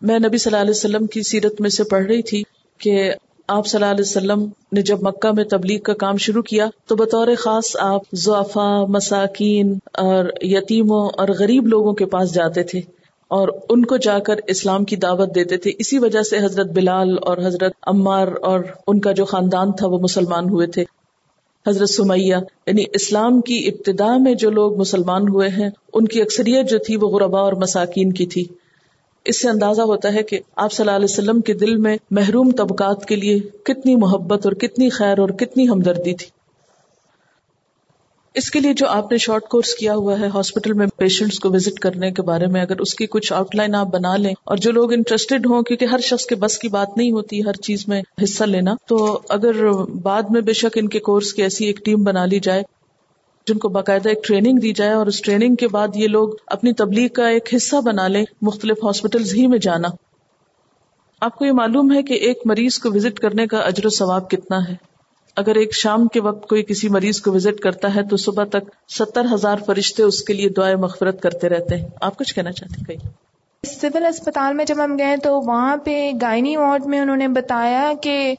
میں نبی صلی اللہ علیہ وسلم کی سیرت میں سے پڑھ رہی تھی کہ آپ صلی اللہ علیہ وسلم نے جب مکہ میں تبلیغ کا کام شروع کیا تو بطور خاص آپ ضعفا مساکین اور یتیموں اور غریب لوگوں کے پاس جاتے تھے اور ان کو جا کر اسلام کی دعوت دیتے تھے۔ اسی وجہ سے حضرت بلال اور حضرت عمار اور ان کا جو خاندان تھا وہ مسلمان ہوئے تھے۔ حضرت سمیہ یعنی اسلام کی ابتدا میں جو لوگ مسلمان ہوئے ہیں، ان کی اکثریت جو تھی وہ غربا اور مساکین کی تھی۔ اس سے اندازہ ہوتا ہے کہ آپ صلی اللہ علیہ وسلم کے دل میں محروم طبقات کے لیے کتنی محبت اور کتنی خیر اور کتنی ہمدردی تھی۔ اس کے لیے جو آپ نے شارٹ کورس کیا ہوا ہے ہاسپٹل میں پیشنٹس کو وزٹ کرنے کے بارے میں، اگر اس کی کچھ آؤٹ لائن آپ بنا لیں اور جو لوگ انٹرسٹیڈ ہوں، کیونکہ ہر شخص کے بس کی بات نہیں ہوتی، ہر چیز میں حصہ لینا، تو اگر بعد میں بے شک ان کے کورس کی ایسی ایک ٹیم بنا لی جائے جن کو باقاعدہ ایک ٹریننگ دی جائے اور اس ٹریننگ کے بعد یہ لوگ اپنی تبلیغ کا ایک حصہ بنا لیں مختلف ہاسپٹل ہی میں جانا۔ آپ کو یہ معلوم ہے کہ ایک مریض کو وزٹ کرنے کا اجر و ثواب کتنا ہے۔ اگر ایک شام کے وقت کوئی کسی مریض کو وزٹ کرتا ہے تو صبح تک ستر ہزار فرشتے اس کے لیے دعائیں مغفرت کرتے رہتے ہیں۔ آپ کچھ کہنا چاہتے ہیں؟ کہیں سول اسپتال میں جب ہم گئے تو وہاں پہ گائنی وارڈ میں انہوں نے بتایا کہ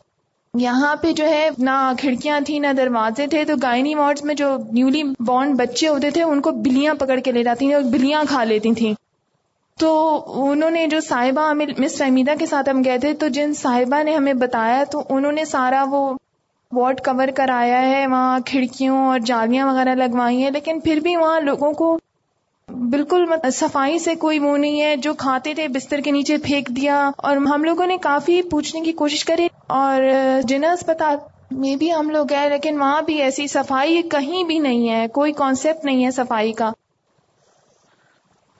یہاں پہ جو ہے، نہ کھڑکیاں تھیں، نہ دروازے تھے، تو گائنی وارڈ میں جو نیولی بورن بچے ہوتے تھے، ان کو بلیاں پکڑ کے لے جاتی تھیں اور بلیاں کھا لیتی تھیں۔ تو انہوں نے جو صاحبہ مس فہمیدہ کے ساتھ ہم گئے تھے، تو جن صاحبہ نے ہمیں بتایا، تو انہوں نے سارا وہ وارڈ کور کرایا ہے، وہاں کھڑکیوں اور جالیاں وغیرہ لگوائی ہیں، لیکن پھر بھی وہاں لوگوں کو بالکل صفائی سے کوئی وہ نہیں ہے جو کھاتے تھے، بستر کے نیچے پھینک دیا۔ اور ہم لوگوں نے کافی پوچھنے کی کوشش کری۔ اور جنا اسپتال میں بھی ہم لوگ گئے، لیکن وہاں بھی ایسی صفائی کہیں بھی نہیں ہے۔ کوئی کانسیپٹ نہیں ہے صفائی کا۔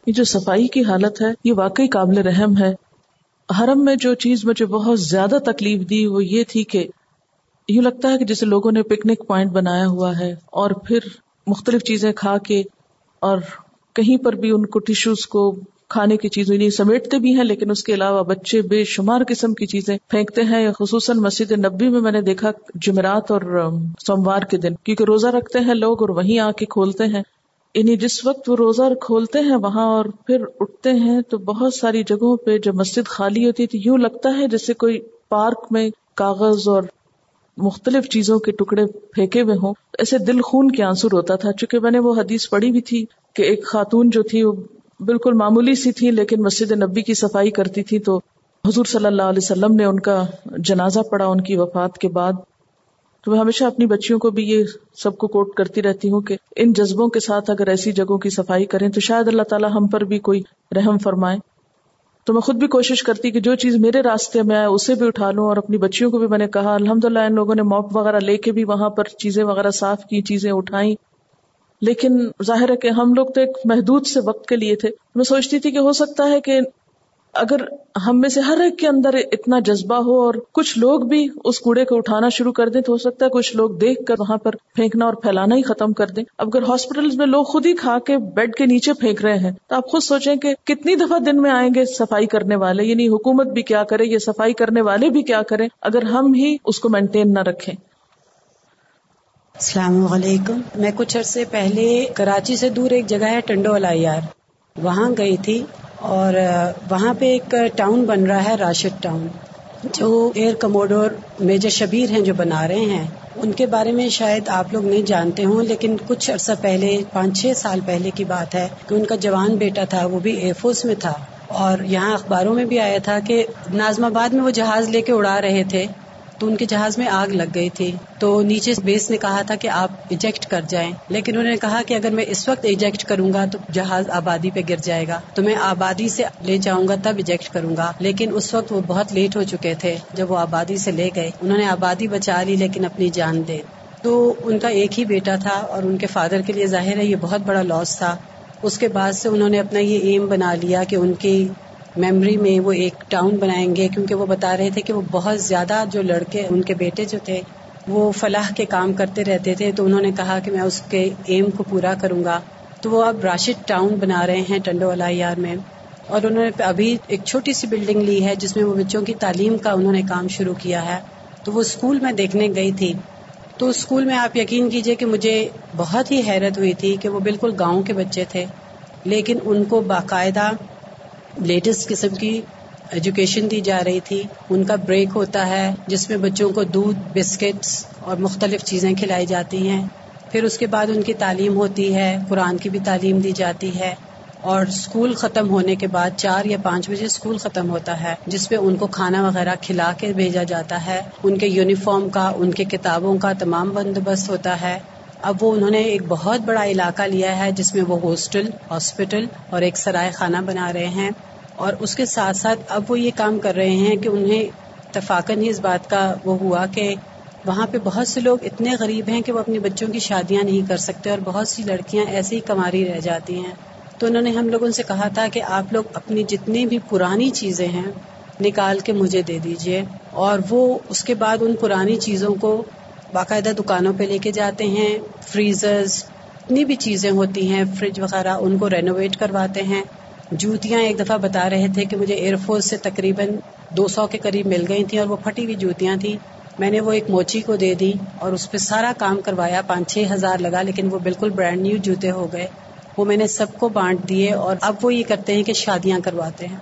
یہ جو صفائی کی حالت ہے، یہ واقعی قابل رحم ہے۔ حرم میں جو چیز مجھے بہت زیادہ تکلیف دی، وہ یہ تھی کہ یوں لگتا ہے کہ جیسے لوگوں نے پکنک پوائنٹ بنایا ہوا ہے اور پھر مختلف چیزیں کھا کے اور کہیں پر بھی ان کو ٹیشوز کو کھانے کی چیزیں نہیں یعنی سمیٹتے بھی ہیں، لیکن اس کے علاوہ بچے بے شمار قسم کی چیزیں پھینکتے ہیں، خصوصاً مسجد نبی میں میں نے دیکھا جمعرات اور سوموار کے دن، کیونکہ روزہ رکھتے ہیں لوگ اور وہیں آ کے کھولتے ہیں۔ یعنی جس وقت وہ روزہ کھولتے ہیں وہاں اور پھر اٹھتے ہیں تو بہت ساری جگہوں پہ جب مسجد خالی ہوتی ہے تو یوں لگتا ہے جیسے کوئی پارک میں کاغذ اور مختلف چیزوں کے ٹکڑے پھینکے ہوئے ہوں۔ ایسے دل خون کے آنسر ہوتا تھا۔ چونکہ میں نے وہ حدیث پڑھی ہوئی تھی کہ ایک خاتون جو تھی وہ بالکل معمولی سی تھی، لیکن مسجد نبی کی صفائی کرتی تھی تو حضور صلی اللہ علیہ وسلم نے ان کا جنازہ پڑا ان کی وفات کے بعد۔ تو میں ہمیشہ اپنی بچیوں کو بھی یہ سب کو کوٹ کرتی رہتی ہوں کہ ان جذبوں کے ساتھ اگر ایسی جگہوں کی صفائی کریں تو شاید اللہ تعالیٰ ہم پر بھی کوئی رحم فرمائے۔ تو میں خود بھی کوشش کرتی کہ جو چیز میرے راستے میں آئے اسے بھی اٹھا لوں اور اپنی بچیوں کو بھی میں نے کہا الحمد للہ ان لوگوں نے موپ وغیرہ لے کے بھی وہاں پر چیزیں وغیرہ صاف کی، چیزیں اٹھائیں۔ لیکن ظاہر ہے کہ ہم لوگ تو ایک محدود سے وقت کے لیے تھے۔ میں سوچتی تھی کہ ہو سکتا ہے کہ اگر ہم میں سے ہر ایک کے اندر اتنا جذبہ ہو اور کچھ لوگ بھی اس کوڑے کو اٹھانا شروع کر دیں تو ہو سکتا ہے کچھ لوگ دیکھ کر وہاں پر پھینکنا اور پھیلانا ہی ختم کر دیں۔ اب اگر ہاسپٹل میں لوگ خود ہی کھا کے بیڈ کے نیچے پھینک رہے ہیں تو آپ خود سوچیں کہ کتنی دفعہ دن میں آئیں گے صفائی کرنے والے؟ یعنی حکومت بھی کیا کرے، یہ صفائی کرنے والے بھی کیا کریں اگر ہم ہی اس کو مینٹین نہ رکھیں؟ السلام علیکم۔ میں کچھ عرصے پہلے کراچی سے دور ایک جگہ ہے ٹنڈو یار۔ وہاں گئی تھی۔ اور وہاں پہ ایک ٹاؤن بن رہا ہے راشد ٹاؤن، جو ایئر کموڈور میجر شبیر ہیں جو بنا رہے ہیں۔ ان کے بارے میں شاید آپ لوگ نہیں جانتے ہوں، لیکن کچھ عرصہ پہلے، پانچ چھ سال پہلے کی بات ہے کہ ان کا جوان بیٹا تھا، وہ بھی ایئر فورس میں تھا۔ اور یہاں اخباروں میں بھی آیا تھا کہ نازم آباد میں وہ جہاز لے کے اڑا رہے تھے۔ تو ان کے جہاز میں آگ لگ گئی تھی۔ تو نیچے بیس نے کہا تھا کہ آپ ایجیکٹ کر جائیں۔ لیکن انہوں نے کہا کہ اگر میں اس وقت ایجیکٹ کروں گا تو جہاز آبادی پہ گر جائے گا۔ تو میں آبادی سے لے جاؤں گا، تب ایجیکٹ کروں گا۔ لیکن اس وقت وہ بہت لیٹ ہو چکے تھے۔ جب وہ آبادی سے لے گئے، انہوں نے آبادی بچا لی لیکن اپنی جان دے۔ تو ان کا ایک ہی بیٹا تھا اور ان کے فادر کے لیے ظاہر ہے یہ بہت بڑا لاس تھا۔ اس کے بعد سے انہوں نے اپنا یہ ایم بنا لیا کہ ان کی میمری میں وہ ایک ٹاؤن بنائیں گے کیونکہ وہ بتا رہے تھے کہ وہ بہت زیادہ جو لڑکے ان کے بیٹے جو تھے وہ فلاح کے کام کرتے رہتے تھے تو انہوں نے کہا کہ میں اس کے ایم کو پورا کروں گا تو وہ اب راشد ٹاؤن بنا رہے ہیں ٹنڈو والا یار میں۔ اور انہوں نے ابھی ایک چھوٹی سی بلڈنگ لی ہے جس میں وہ بچوں کی تعلیم کا انہوں نے کام شروع کیا ہے۔ تو وہ اسکول میں دیکھنے گئی تھی۔ تو اسکول میں آپ یقین کیجیے کہ مجھے بہت ہی حیرت ہوئی تھی کہ وہ بالکل گاؤں کے بچے تھے، لیکن ان کو باقاعدہ لیٹسٹ قسم کی ایجوکیشن دی جا رہی تھی۔ ان کا بریک ہوتا ہے جس میں بچوں کو دودھ، بسکٹس اور مختلف چیزیں کھلائی جاتی ہیں۔ پھر اس کے بعد ان کی تعلیم ہوتی ہے، قرآن کی بھی تعلیم دی جاتی ہے۔ اور اسکول ختم ہونے کے بعد چار یا پانچ بجے اسکول ختم ہوتا ہے، جس پہ ان کو کھانا وغیرہ کھلا کے بھیجا جاتا ہے۔ ان کے یونیفارم کا، ان کے کتابوں کا تمام بندوبست ہوتا ہے۔ اب وہ انہوں نے ایک بہت بڑا علاقہ لیا ہے جس میں وہ ہاسٹل، ہاسپٹل اور ایک سرائے خانہ بنا رہے ہیں اور اس کے ساتھ ساتھ اب وہ یہ کام کر رہے ہیں کہ انہیں اتفاقاً ہی اس بات کا وہ ہوا کہ وہاں پہ بہت سے لوگ اتنے غریب ہیں کہ وہ اپنی بچوں کی شادیاں نہیں کر سکتے اور بہت سی لڑکیاں ایسے ہی کماری رہ جاتی ہیں۔ تو انہوں نے ہم لوگوں سے کہا تھا کہ آپ لوگ اپنی جتنی بھی پرانی چیزیں ہیں نکال کے مجھے دے دیجیے اور وہ اس کے بعد ان پرانی چیزوں کو باقاعدہ دکانوں پہ لے کے جاتے ہیں، فریزرز، اتنی بھی چیزیں ہوتی ہیں، فریج وغیرہ ان کو رینوویٹ کرواتے ہیں۔ جوتیاں ایک دفعہ بتا رہے تھے کہ مجھے ایئر فورس سے تقریباً دو سو کے قریب مل گئی تھیں اور وہ پھٹی ہوئی جوتیاں تھیں۔ میں نے وہ ایک موچی کو دے دی اور اس پہ سارا کام کروایا پانچ چھ ہزار لگا، لیکن وہ بالکل برانڈ نیو جوتے ہو گئے۔ وہ میں نے سب کو بانٹ دیے اور اب وہ یہ کرتے ہیں کہ شادیاں کرواتے ہیں۔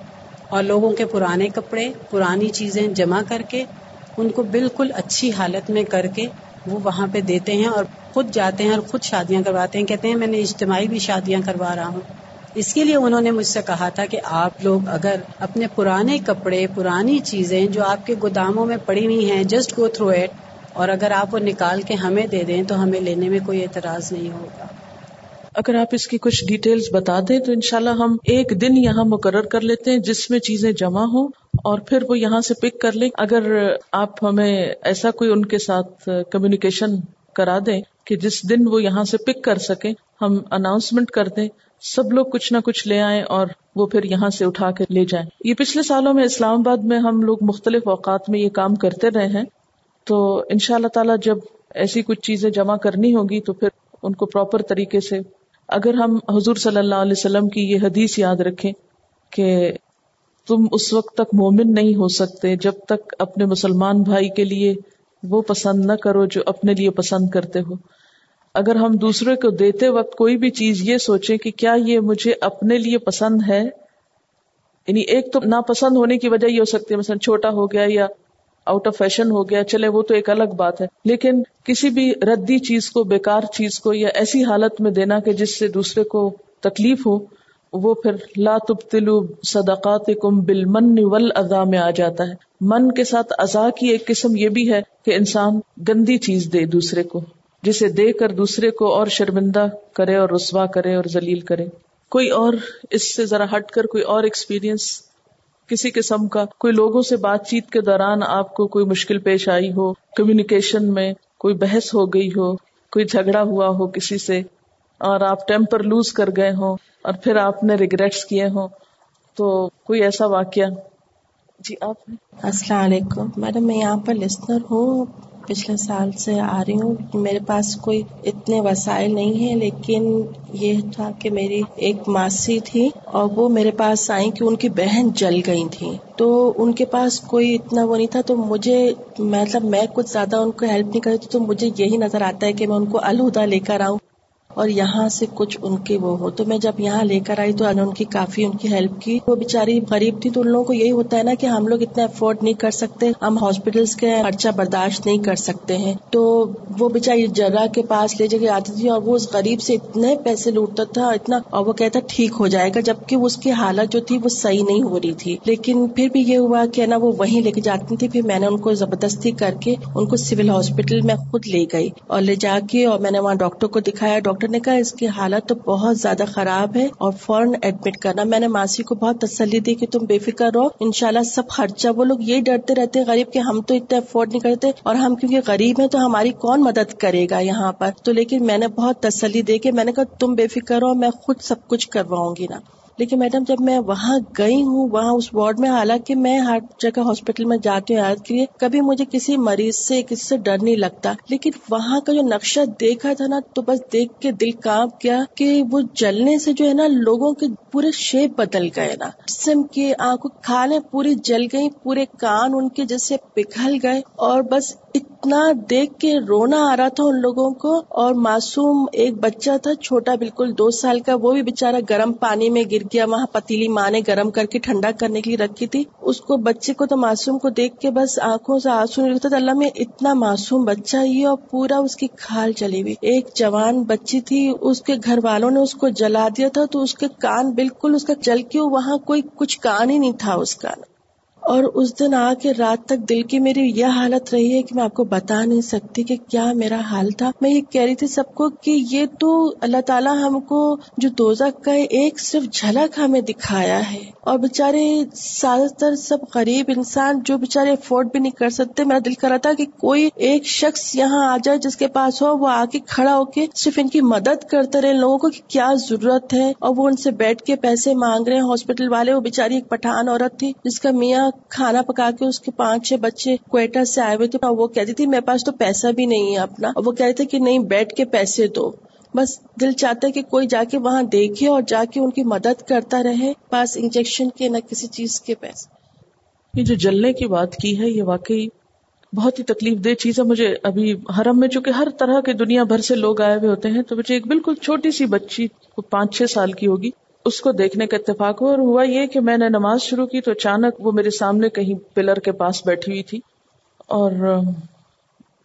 اور لوگوں کے پرانے کپڑے، پرانی چیزیں جمع کر کے ان کو بالکل اچھی حالت میں کر کے وہ وہاں پہ دیتے ہیں اور خود جاتے ہیں اور خود شادیاں کرواتے ہیں، کہتے ہیں میں نے اجتماعی بھی شادیاں کروا رہا ہوں۔ اس کے لیے انہوں نے مجھ سے کہا تھا کہ آپ لوگ اگر اپنے پرانے کپڑے، پرانی چیزیں جو آپ کے گوداموں میں پڑی ہوئی ہیں جسٹ گو تھرو ایٹ اور اگر آپ وہ نکال کے ہمیں دے دیں تو ہمیں لینے میں کوئی اعتراض نہیں ہوگا۔ اگر آپ اس کی کچھ ڈیٹیلز بتا دیں تو انشاءاللہ ہم ایک دن یہاں مقرر کر لیتے ہیں جس میں چیزیں جمع ہوں۔ اور پھر وہ یہاں سے پک کر لیں۔ اگر آپ ہمیں ایسا کوئی ان کے ساتھ کمیونیکیشن کرا دیں کہ جس دن وہ یہاں سے پک کر سکیں، ہم اناؤنسمنٹ کر دیں، سب لوگ کچھ نہ کچھ لے آئیں اور وہ پھر یہاں سے اٹھا کے لے جائیں۔ یہ پچھلے سالوں میں اسلام آباد میں ہم لوگ مختلف اوقات میں یہ کام کرتے رہے ہیں۔ تو ان شاء اللہ تعالی جب ایسی کچھ چیزیں جمع کرنی ہوگی تو پھر ان کو پراپر طریقے سے، اگر ہم حضور صلی اللہ علیہ وسلم کی یہ حدیث یاد رکھیں کہ تم اس وقت تک مومن نہیں ہو سکتے جب تک اپنے مسلمان بھائی کے لیے وہ پسند نہ کرو جو اپنے لیے پسند کرتے ہو۔ اگر ہم دوسرے کو دیتے وقت کوئی بھی چیز یہ سوچے کہ کیا یہ مجھے اپنے لیے پسند ہے یعنی ایک تو ناپسند ہونے کی وجہ یہ ہو سکتی ہے، مثلا چھوٹا ہو گیا یا آؤٹ آف فیشن ہو گیا، چلے وہ تو ایک الگ بات ہے۔ لیکن کسی بھی ردی چیز کو، بیکار چیز کو یا ایسی حالت میں دینا کہ جس سے دوسرے کو تکلیف ہو وہ پھر لا تبتلو صدقات کم بل من ول میں آ جاتا ہے۔ من کے ساتھ ازا کی ایک قسم یہ بھی ہے کہ انسان گندی چیز دے دوسرے کو، جسے دے کر دوسرے کو اور شرمندہ کرے اور رسوا کرے اور ذلیل کرے۔ کوئی اور اس سے ذرا ہٹ کر کوئی اور ایکسپیرئنس کسی قسم کا کوئی لوگوں سے بات چیت کے دوران آپ کو کوئی مشکل پیش آئی ہو کمیونیکیشن میں کوئی بحث ہو گئی ہو، کوئی جھگڑا ہوا ہو کسی سے اور آپ ٹیمپر لوز کر گئے ہوں اور پھر آپ نے ریگریٹس کیے ہوں، تو کوئی ایسا واقعہ؟ جی آپ السلام علیکم۔ میڈم، میں یہاں پر لسنر ہوں، پچھلے سال سے آ رہی ہوں۔ میرے پاس کوئی اتنے وسائل نہیں ہیں، لیکن یہ تھا کہ میری ایک ماسی تھی اور وہ میرے پاس آئی کہ ان کی بہن جل گئی تھی تو ان کے پاس کوئی اتنا وہ نہیں تھا، تو مجھے مطلب میں کچھ زیادہ ان کو ہیلپ نہیں کرتی، تو مجھے یہی نظر آتا ہے کہ میں ان کو الہدا لے کر آؤں۔ اور یہاں سے کچھ ان کے وہ ہو۔ تو میں جب یہاں لے کر آئی تو یعنی ان کی کافی، ان کی ہیلپ کی۔ وہ بےچاری غریب تھی تو ان لوگوں کو یہی ہوتا ہے نا کہ ہم لوگ اتنا افورڈ نہیں کر سکتے، ہم ہاسپٹلس کے خرچہ برداشت نہیں کر سکتے ہیں۔ تو وہ بےچاری جگہ کے پاس لے جگہ آتی تھی اور وہ اس غریب سے اتنے پیسے لوٹتا تھا، اتنا اور وہ کہتا ٹھیک ہو جائے گا، جبکہ اس کی حالت جو تھی وہ صحیح نہیں ہو رہی تھی۔ لیکن پھر بھی یہ ہوا کہ نا وہ وہیں لے کے جاتی تھی، پھر میں نے ان کو زبردستی کر کے ان کو سول ہاسپٹل میں خود لے گئی اور لے جا کے اور میں نے وہاں ڈاکٹر کو دکھایا۔ ڈاکٹر ڈاکٹر نے کہا اس کی حالت تو بہت زیادہ خراب ہے اور فوراً ایڈمٹ کرنا۔ میں نے ماسی کو بہت تسلی دی کہ تم بے فکر رہو۔ ان شاء اللہ سب خرچہ وہ لوگ یہ ڈرتے رہتے ہیں غریب کہ ہم تو اتنا افورڈ نہیں کرتے اور ہم کیونکہ غریب ہیں تو ہماری کون مدد کرے گا یہاں پر؟ تو لیکن میں نے بہت تسلی دے کے میں نے کہا تم بے فکر رہو، میں خود سب کچھ کرواؤں گی نا۔ لیکن میڈم، جب میں وہاں گئی ہوں، وہاں اس وارڈ میں، حالانکہ میں ہر جگہ ہاسپٹل میں جاتی ہوں عادت کے لیے، کبھی مجھے کسی مریض سے، کسی سے ڈر نہیں لگتا۔ لیکن وہاں کا جو نقشہ دیکھا تھا نا، تو بس دیکھ کے دل کانپ گیا کہ وہ جلنے سے جو ہے نا، لوگوں کے پورے شیپ بدل گئے نا۔ جسم کی آنکھوں کھالے پوری جل گئی پورے کان ان کے جیسے پگھل گئے اور بس اتنا دیکھ کے رونا آ رہا تھا ان لوگوں کو اور معصوم ایک بچہ تھا، چھوٹا بالکل دو سال کا، وہ بھی بےچارا گرم پانی میں گر دیا وہاں پتیلی ماں نے گرم کر کے ٹھنڈا کرنے کے لیے رکھی تھی۔ اس کو، بچے کو تو معصوم کو دیکھ کے بس آنکھوں سے آنسو نہیں لگتا اللہ میں اتنا معصوم بچہ ہی اور پورا اس کی کھال چلی ہوئی۔ ایک جوان بچی تھی، اس کے گھر والوں نے اس کو جلا دیا تھا تو اس کے کان بالکل اس کا چل کے، وہاں کوئی کچھ کان ہی نہیں تھا اس کا۔ اور اس دن آ کے رات تک دل کی میری یہ حالت رہی ہے کہ میں آپ کو بتا نہیں سکتی کہ کیا میرا حال تھا۔ میں یہ کہہ رہی تھی سب کو کہ یہ تو اللہ تعالیٰ ہم کو جو دوزک کا ایک صرف جھلک ہمیں دکھایا ہے۔ اور بےچارے زیادہ تر سب غریب انسان جو بےچارے افورڈ بھی نہیں کر سکتے، میرا دل کر رہا تھا کہ کوئی ایک شخص یہاں آ جائے جس کے پاس ہو، وہ آ کے کھڑا ہو کے صرف ان کی مدد کرتے رہے لوگوں کو کہ کیا ضرورت ہے۔ اور وہ ان سے بیٹھ کے پیسے مانگ رہے ہیں۔ ہاسپٹل والے، وہ بےچاری ایک پٹھان عورت تھی جس کا میاں کھانا پکا کے اس کے پانچ چھ بچے کوئٹہ سے آئے ہوئے تھے، وہ کہتی تھی، میرے پاس تو پیسہ بھی نہیں ہے اپنا۔ اور وہ کہتے کہ نہیں، بیٹھ کے پیسے دو۔ بس دل چاہتا ہے کہ کوئی جا کے وہاں دیکھے اور جا کے ان کی مدد کرتا رہے پاس انجیکشن کے نہ کسی چیز کے پیسے۔ یہ جو جلنے کی بات کی ہے، یہ واقعی بہت ہی تکلیف دہ چیز ہے۔ مجھے ابھی حرم میں چونکہ ہر طرح کے دنیا بھر سے لوگ آئے ہوئے ہوتے ہیں، تو مجھے ایک بالکل چھوٹی سی بچی پانچ چھ سال کی ہوگی۔ اس کو دیکھنے کا اتفاق ہوا اور ہوا یہ کہ میں نے نماز شروع کی تو اچانک وہ میرے سامنے کہیں پلر کے پاس بیٹھی ہوئی تھی اور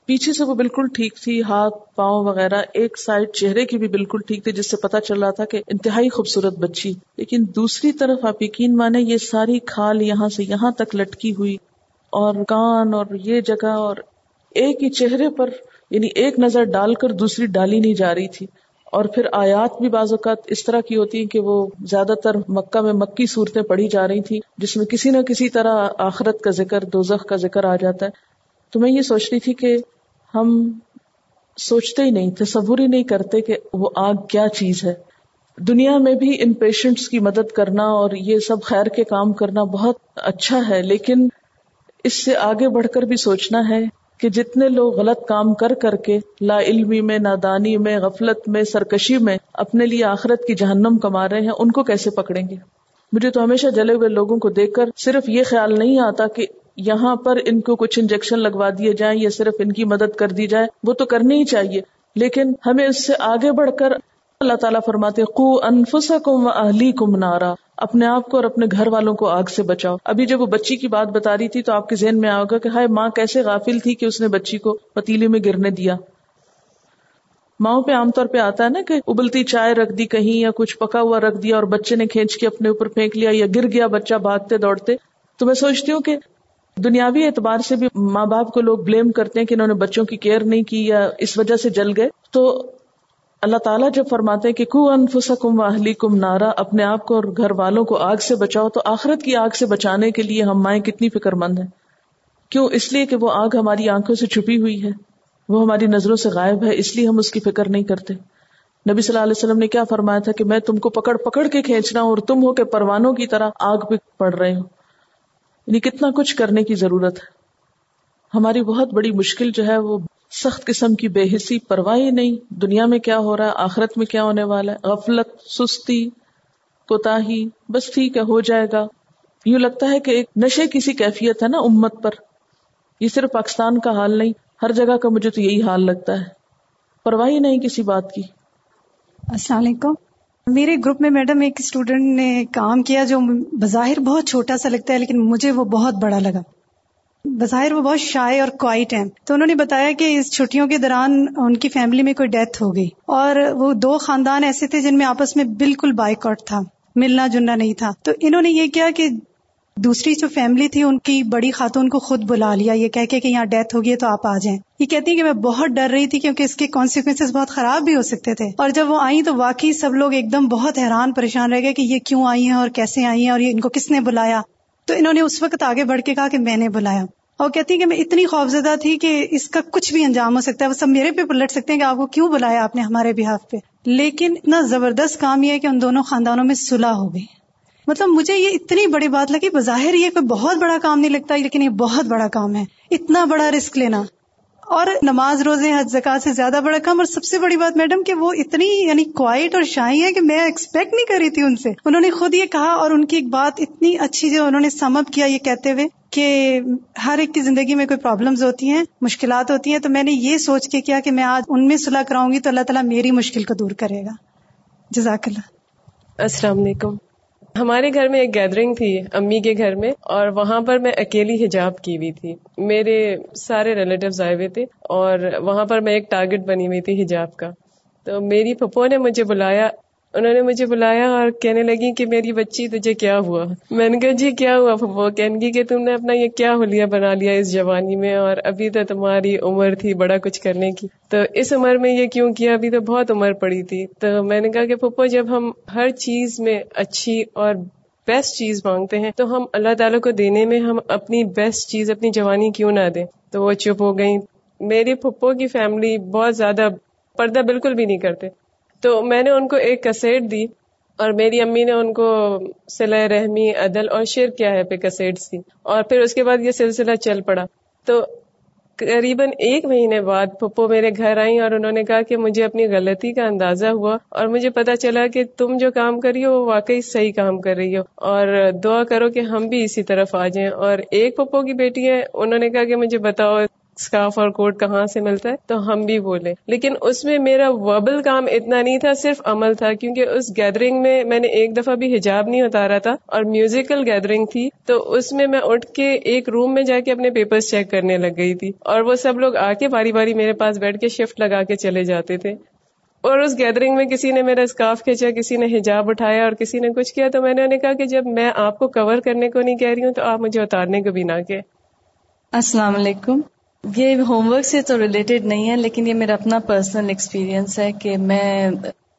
پیچھے سے وہ بالکل ٹھیک تھی، ہاتھ، پاؤں وغیرہ، ایک سائڈ چہرے کی بھی بالکل ٹھیک تھی، جس سے پتا چل رہا تھا کہ انتہائی خوبصورت بچی۔ لیکن دوسری طرف آپ یقین مانے، یہ ساری کھال یہاں سے یہاں تک لٹکی ہوئی اور کان اور یہ جگہ اور ایک ہی چہرے پر یعنی ایک نظر ڈال کر دوسری ڈالی نہیں جا رہی تھی۔ اور پھر آیات بھی بعض اوقات اس طرح کی ہوتی ہیں کہ وہ زیادہ تر مکہ میں مکی صورتیں پڑھی جا رہی تھی جس میں کسی نہ کسی طرح آخرت کا ذکر، دوزخ کا ذکر آ جاتا ہے۔ تو میں یہ سوچ رہی تھی کہ ہم سوچتے ہی نہیں، تصور ہی نہیں کرتے کہ وہ آگ کیا چیز ہے۔ دنیا میں بھی ان پیشنٹس کی مدد کرنا اور یہ سب خیر کے کام کرنا بہت اچھا ہے، لیکن اس سے آگے بڑھ کر بھی سوچنا ہے۔ کہ جتنے لوگ غلط کام کر کر کے لا علمی میں، نادانی میں، غفلت میں، سرکشی میں اپنے لیے آخرت کی جہنم کما رہے ہیں، ان کو کیسے پکڑیں گے؟ مجھے تو ہمیشہ جلے ہوئے لوگوں کو دیکھ کر صرف یہ خیال نہیں آتا کہ یہاں پر ان کو کچھ انجیکشن لگوا دیے جائیں یا صرف ان کی مدد کر دی جائے وہ تو کرنی ہی چاہیے، لیکن ہمیں اس سے آگے بڑھ کر اللہ تعالیٰ فرماتے کو انفسا کم و اہلی کم نارا۔ اپنے آپ کو اور اپنے گھر والوں کو آگ سے بچاؤ۔ ابھی جب وہ بچی کی بات بتا رہی تھی تو آپ کے ذہن میں آؤگا کہ ہائے، ماں کیسے غافل تھی کہ اس نے بچی کو پتیلے میں گرنے دیا۔ ماؤں پہ عام طور پہ آتا ہے نا کہ ابلتی چائے رکھ دی کہیں یا کچھ پکا ہوا رکھ دیا اور بچے نے کھینچ کے اپنے اوپر پھینک لیا یا گر گیا بچہ بھاگتے دوڑتے۔ تو میں سوچتی ہوں کہ دنیاوی اعتبار سے بھی ماں باپ کو لوگ بلیم کرتے ہیں کہ انہوں نے بچوں کی کیئر نہیں کی یا اس وجہ سے جل گئے۔ تو اللہ تعالیٰ جب فرماتے کہ کو انفسکم و کم نارا، اپنے آپ کو اور گھر والوں کو آگ سے بچاؤ، تو آخرت کی آگ سے بچانے کے لیے ہم مائیں کتنی فکر مند ہیں۔ کیوں؟ اس لیے کہ وہ آگ ہماری آنکھوں سے چھپی ہوئی ہے۔ وہ ہماری نظروں سے غائب ہے، اس لیے ہم اس کی فکر نہیں کرتے۔ نبی صلی اللہ علیہ وسلم نے کیا فرمایا تھا کہ میں تم کو پکڑ پکڑ کے کھینچنا اور تم ہو کہ پروانوں کی طرح آگ پہ پڑ رہے ہو یعنی کتنا کچھ کرنے کی ضرورت ہے۔ ہماری بہت بڑی مشکل جو ہے وہ سخت قسم کی بے حسی پرواہ نہیں۔ دنیا میں کیا ہو رہا ہے؟ آخرت میں کیا ہونے والا ہے؟ غفلت، سستی کوتا بس ٹھیک ہے، ہو جائے گا۔ یوں لگتا ہے کہ ایک نشے کسی کیفیت ہے نا امت پر۔ یہ صرف پاکستان کا حال نہیں، ہر جگہ کا مجھے تو یہی حال لگتا ہے۔ پرواہی نہیں کسی بات کی۔ السلام علیکم۔ میرے گروپ میں میڈم ایک اسٹوڈینٹ نے کام کیا جو بظاہر بہت چھوٹا سا لگتا ہے، لیکن مجھے وہ بہت بڑا لگا۔ بظاہر وہ بہت شائع اور کوائٹ ہیں۔ تو انہوں نے بتایا کہ اس چھٹیوں کے دوران ان کی فیملی میں کوئی ڈیتھ ہو گئی۔ اور وہ دو خاندان ایسے تھے جن میں آپس میں بالکل بائک تھا، ملنا جلنا نہیں تھا۔ تو انہوں نے یہ کیا کہ دوسری جو فیملی تھی، ان کی بڑی خاتون کو خود بلا لیا۔ یہ کہہ کے کہ یہاں ڈیتھ ہوگی تو آپ آ جائیں۔ یہ کہتی ہیں کہ میں بہت ڈر رہی تھی کیونکہ اس کے کانسیکوینس بہت خراب بھی ہو سکتے تھے۔ اور جب وہ آئی تو واقعی سب لوگ ایک دم بہت حیران پریشان رہ گئے کہ یہ کیوں آئی ہیں اور کیسے آئی ہیں اور یہ ان کو کس نے بلایا؟ تو انہوں نے اس وقت آگے بڑھ کے کہا کہ میں نے بلایا۔ اور کہتی ہیں کہ میں اتنی خوفزدہ تھی کہ اس کا کچھ بھی انجام ہو سکتا ہے۔ وہ سب میرے پہ پلٹ سکتے ہیں کہ آپ کو کیوں بلایا آپ نے ہمارے بحاف پہ۔ لیکن اتنا زبردست کام یہ ہے کہ ان دونوں خاندانوں میں صلح ہو گئی۔ مطلب مجھے یہ اتنی بڑی بات لگی۔ بظاہر یہ کوئی بہت بڑا کام نہیں لگتا، لیکن یہ بہت بڑا کام ہے۔ اتنا بڑا رسک لینا۔ اور نماز روزے، حج زکات سے زیادہ بڑا کام اور سب سے بڑی بات میڈم کہ وہ اتنی یعنی کوائٹ اور شاہی ہے کہ میں ایکسپیکٹ نہیں کر رہی تھی ان سے۔ انہوں نے خود یہ کہا اور ان کی ایک بات اتنی اچھی جو انہوں نے سم اپ کیا یہ کہتے ہوئے کہ ہر ایک کی زندگی میں کوئی پرابلمز ہوتی ہیں، مشکلات ہوتی ہیں، تو میں نے یہ سوچ کے کیا کہ میں آج ان میں صلاح کراؤں گی تو اللہ تعالیٰ میری مشکل کو دور کرے گا۔ جزاک اللہ۔ السلام علیکم۔ ہمارے گھر میں ایک گیدرنگ تھی، امی کے گھر میں، اور وہاں پر میں اکیلی حجاب کی ہوئی تھی۔ میرے سارے ریلیٹیوز آئے ہوئے تھے، اور وہاں پر میں ایک ٹارگیٹ بنی ہوئی تھی حجاب کا۔ تو میری پھپھو نے مجھے بلایا انہوں نے مجھے بلایا اور کہنے لگی کہ میری بچی تجھے کیا ہوا؟ میں نے کہا جی کیا ہوا؟ پھپھو کہنے کی کہ تم نے اپنا یہ کیا ہولیا بنا لیا اس جوانی میں اور ابھی تو تمہاری عمر تھی بڑا کچھ کرنے کی۔ تو اس عمر میں یہ کیوں کیا؟ ابھی تو بہت عمر پڑی تھی۔ تو میں نے کہا کہ پھپھو جب ہم ہر چیز میں اچھی اور بیسٹ چیز مانگتے ہیں، تو ہم اللہ تعالیٰ کو دینے میں ہم اپنی بیسٹ چیز، اپنی جوانی کیوں نہ دیں؟ تو وہ چپ ہو گئی میری پھپھو کی فیملی بہت زیادہ پردہ بالکل بھی نہیں کرتے۔ تو میں نے ان کو ایک کسیٹ دی اور میری امی نے ان کو سلا رحمی، عدل اور شیر کیا ہے پہ کسیٹ دی اور پھر اس کے بعد یہ سلسلہ چل پڑا۔ تو قریباً ایک مہینے بعد پپو میرے گھر آئی اور انہوں نے کہا کہ مجھے اپنی غلطی کا اندازہ ہوا اور مجھے پتا چلا کہ تم جو کام کر رہی ہو وہ واقعی صحیح کام کر رہی ہو اور دعا کرو کہ ہم بھی اسی طرف آ جائیں۔ اور ایک پپو کی بیٹی ہے، انہوں نے کہا کہ مجھے بتاؤ اسکارف اور کوٹ کہاں سے ملتا ہے؟ تو ہم بھی بولے لیکن اس میں میرا وبل کام اتنا نہیں تھا، صرف عمل تھا، کیونکہ اس گیدرنگ میں میں نے ایک دفعہ بھی حجاب نہیں اتارا تھا اور میوزیکل گیدرنگ تھی۔ تو اس میں میں اٹھ کے ایک روم میں جا کے اپنے پیپرز چیک کرنے لگ گئی تھی اور وہ سب لوگ آ کے باری باری میرے پاس بیٹھ کے شفٹ لگا کے چلے جاتے تھے۔ اور اس گیدرنگ میں کسی نے میرا اسکارف کھینچا، کسی نے حجاب اٹھایا اور کسی نے کچھ کیا۔ تو میں نے کہا کہ جب میں آپ کو کور کرنے کو نہیں کہہ رہی ہوں تو آپ مجھے اتارنے کو بھی نہ کہ السلام علیکم۔ یہ ہوم ورک سے تو ریلیٹڈ نہیں ہے، لیکن یہ میرا اپنا پرسنل ایکسپیرینس ہے کہ میں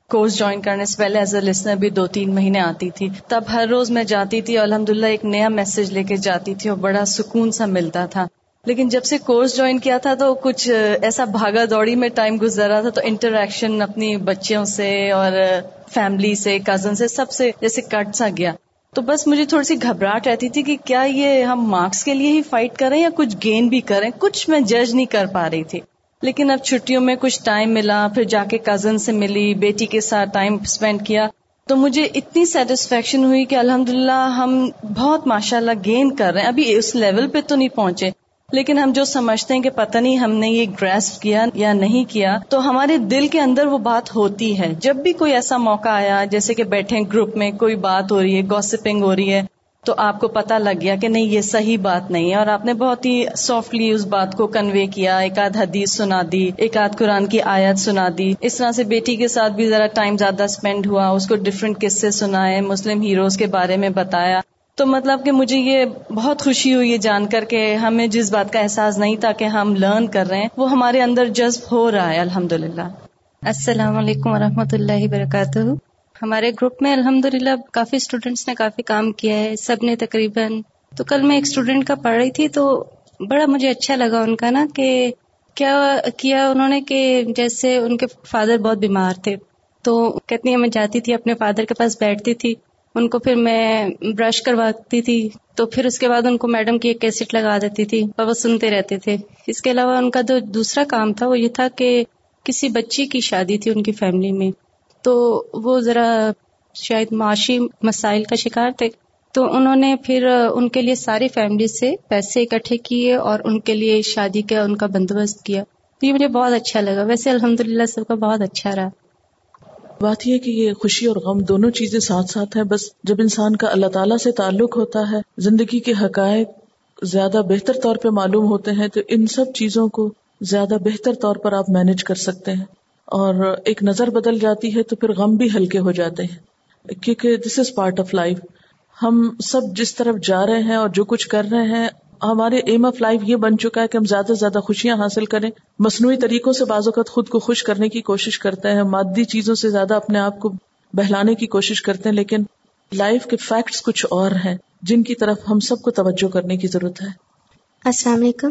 کورس جوائن کرنے سے پہلے ایز اے لسنر بھی دو تین مہینے آتی تھی۔ تب ہر روز میں جاتی تھی اور الحمد للہ ایک نیا میسج لے کے جاتی تھی اور بڑا سکون سا ملتا تھا۔ لیکن جب سے کورس جوائن کیا تھا تو کچھ ایسا بھاگا دوڑی میں ٹائم گزرا تھا تو انٹریکشن اپنی بچیوں سے اور فیملی سے کزن سے، سب سے جیسے کٹ سا گیا۔ تو بس مجھے تھوڑی سی گھبراہٹ رہتی تھی کہ کیا یہ ہم مارکس کے لیے ہی فائٹ کریں یا کچھ گین بھی کریں؟ کچھ میں جج نہیں کر پا رہی تھی۔ لیکن اب چھٹیوں میں کچھ ٹائم ملا، پھر جا کے کزن سے ملی، بیٹی کے ساتھ ٹائم اسپینڈ کیا۔ تو مجھے اتنی سیٹسفیکشن ہوئی کہ الحمد ہم بہت ماشاء اللہ گین کر رہے ہیں۔ ابھی اس لیول پہ تو نہیں پہنچے۔ لیکن ہم جو سمجھتے ہیں کہ پتہ نہیں ہم نے یہ گریس کیا یا نہیں کیا، تو ہمارے دل کے اندر وہ بات ہوتی ہے۔ جب بھی کوئی ایسا موقع آیا، جیسے کہ بیٹھے گروپ میں، کوئی بات ہو رہی ہے گوسپنگ ہو رہی ہے، تو آپ کو پتا لگ گیا کہ نہیں، یہ صحیح بات نہیں ہے۔ اور آپ نے بہت ہی سافٹلی اس بات کو کنوے کیا، ایک آدھ حدیث سنا دی، ایک آدھ قرآن کی آیت سنا دی۔ اس طرح سے بیٹی کے ساتھ بھی ذرا ٹائم زیادہ اسپینڈ ہوا، اس کو ڈفرینٹ قصے سنائے مسلم ہیروز کے بارے میں بتایا۔ تو مطلب کہ مجھے یہ بہت خوشی ہوئی یہ جان کر کے ہمیں جس بات کا احساس نہیں تھا کہ ہم لرن کر رہے ہیں، وہ ہمارے اندر جذب ہو رہا ہے الحمد للہ السلام علیکم و اللہ وبرکاتہ۔ ہمارے گروپ میں الحمد للہ کافی اسٹوڈینٹس نے کافی کام کیا ہے، سب نے تقریباً، تو کل میں ایک اسٹوڈینٹ کا پڑھ رہی تھی تو بڑا مجھے اچھا لگا ان کا نا کہ کیا کیا انہوں نے کہ جیسے ان کے فادر بہت بیمار تھے۔ تو کتنی میں جاتی تھی، اپنے فادر کے پاس بیٹھتی تھی۔ ان کو پھر میں برش کرواتی تھی، تو پھر اس کے بعد ان کو میڈم کی ایک کیسٹ لگا دیتی تھی، اور وہ سنتے رہتے تھے۔ اس کے علاوہ ان کا جو دوسرا کام تھا، وہ یہ تھا کہ کسی بچی کی شادی تھی ان کی فیملی میں۔ تو وہ ذرا شاید معاشی مسائل کا شکار تھے۔ تو انہوں نے پھر ان کے لیے ساری فیملی سے پیسے اکٹھے کیے اور ان کے لیے شادی کا ان کا بندوبست کیا۔ یہ مجھے بہت اچھا لگا۔ ویسے الحمد للہ سب کا بہت اچھا رہا۔ بات یہ کہ یہ خوشی اور غم دونوں چیزیں ساتھ ساتھ ہیں، بس جب انسان کا اللہ تعالیٰ سے تعلق ہوتا ہے، زندگی کے حقائق زیادہ بہتر طور پہ معلوم ہوتے ہیں، تو ان سب چیزوں کو زیادہ بہتر طور پر آپ مینج کر سکتے ہیں۔ اور ایک نظر بدل جاتی ہے، تو پھر غم بھی ہلکے ہو جاتے ہیں۔ کیونکہ this is part of life ہم سب جس طرف جا رہے ہیں اور جو کچھ کر رہے ہیں ہمارے ایم آف لائف یہ بن چکا ہے کہ ہم زیادہ سے زیادہ خوشیاں حاصل کریں۔ مصنوعی طریقوں سے بعض اوقات خود کو خوش کرنے کی کوشش کرتے ہیں۔ مادی چیزوں سے زیادہ اپنے آپ کو بہلانے کی کوشش کرتے ہیں، لیکن لائف کے فیکٹس کچھ اور ہیں، جن کی طرف ہم سب کو توجہ کرنے کی ضرورت ہے۔ السلام علیکم۔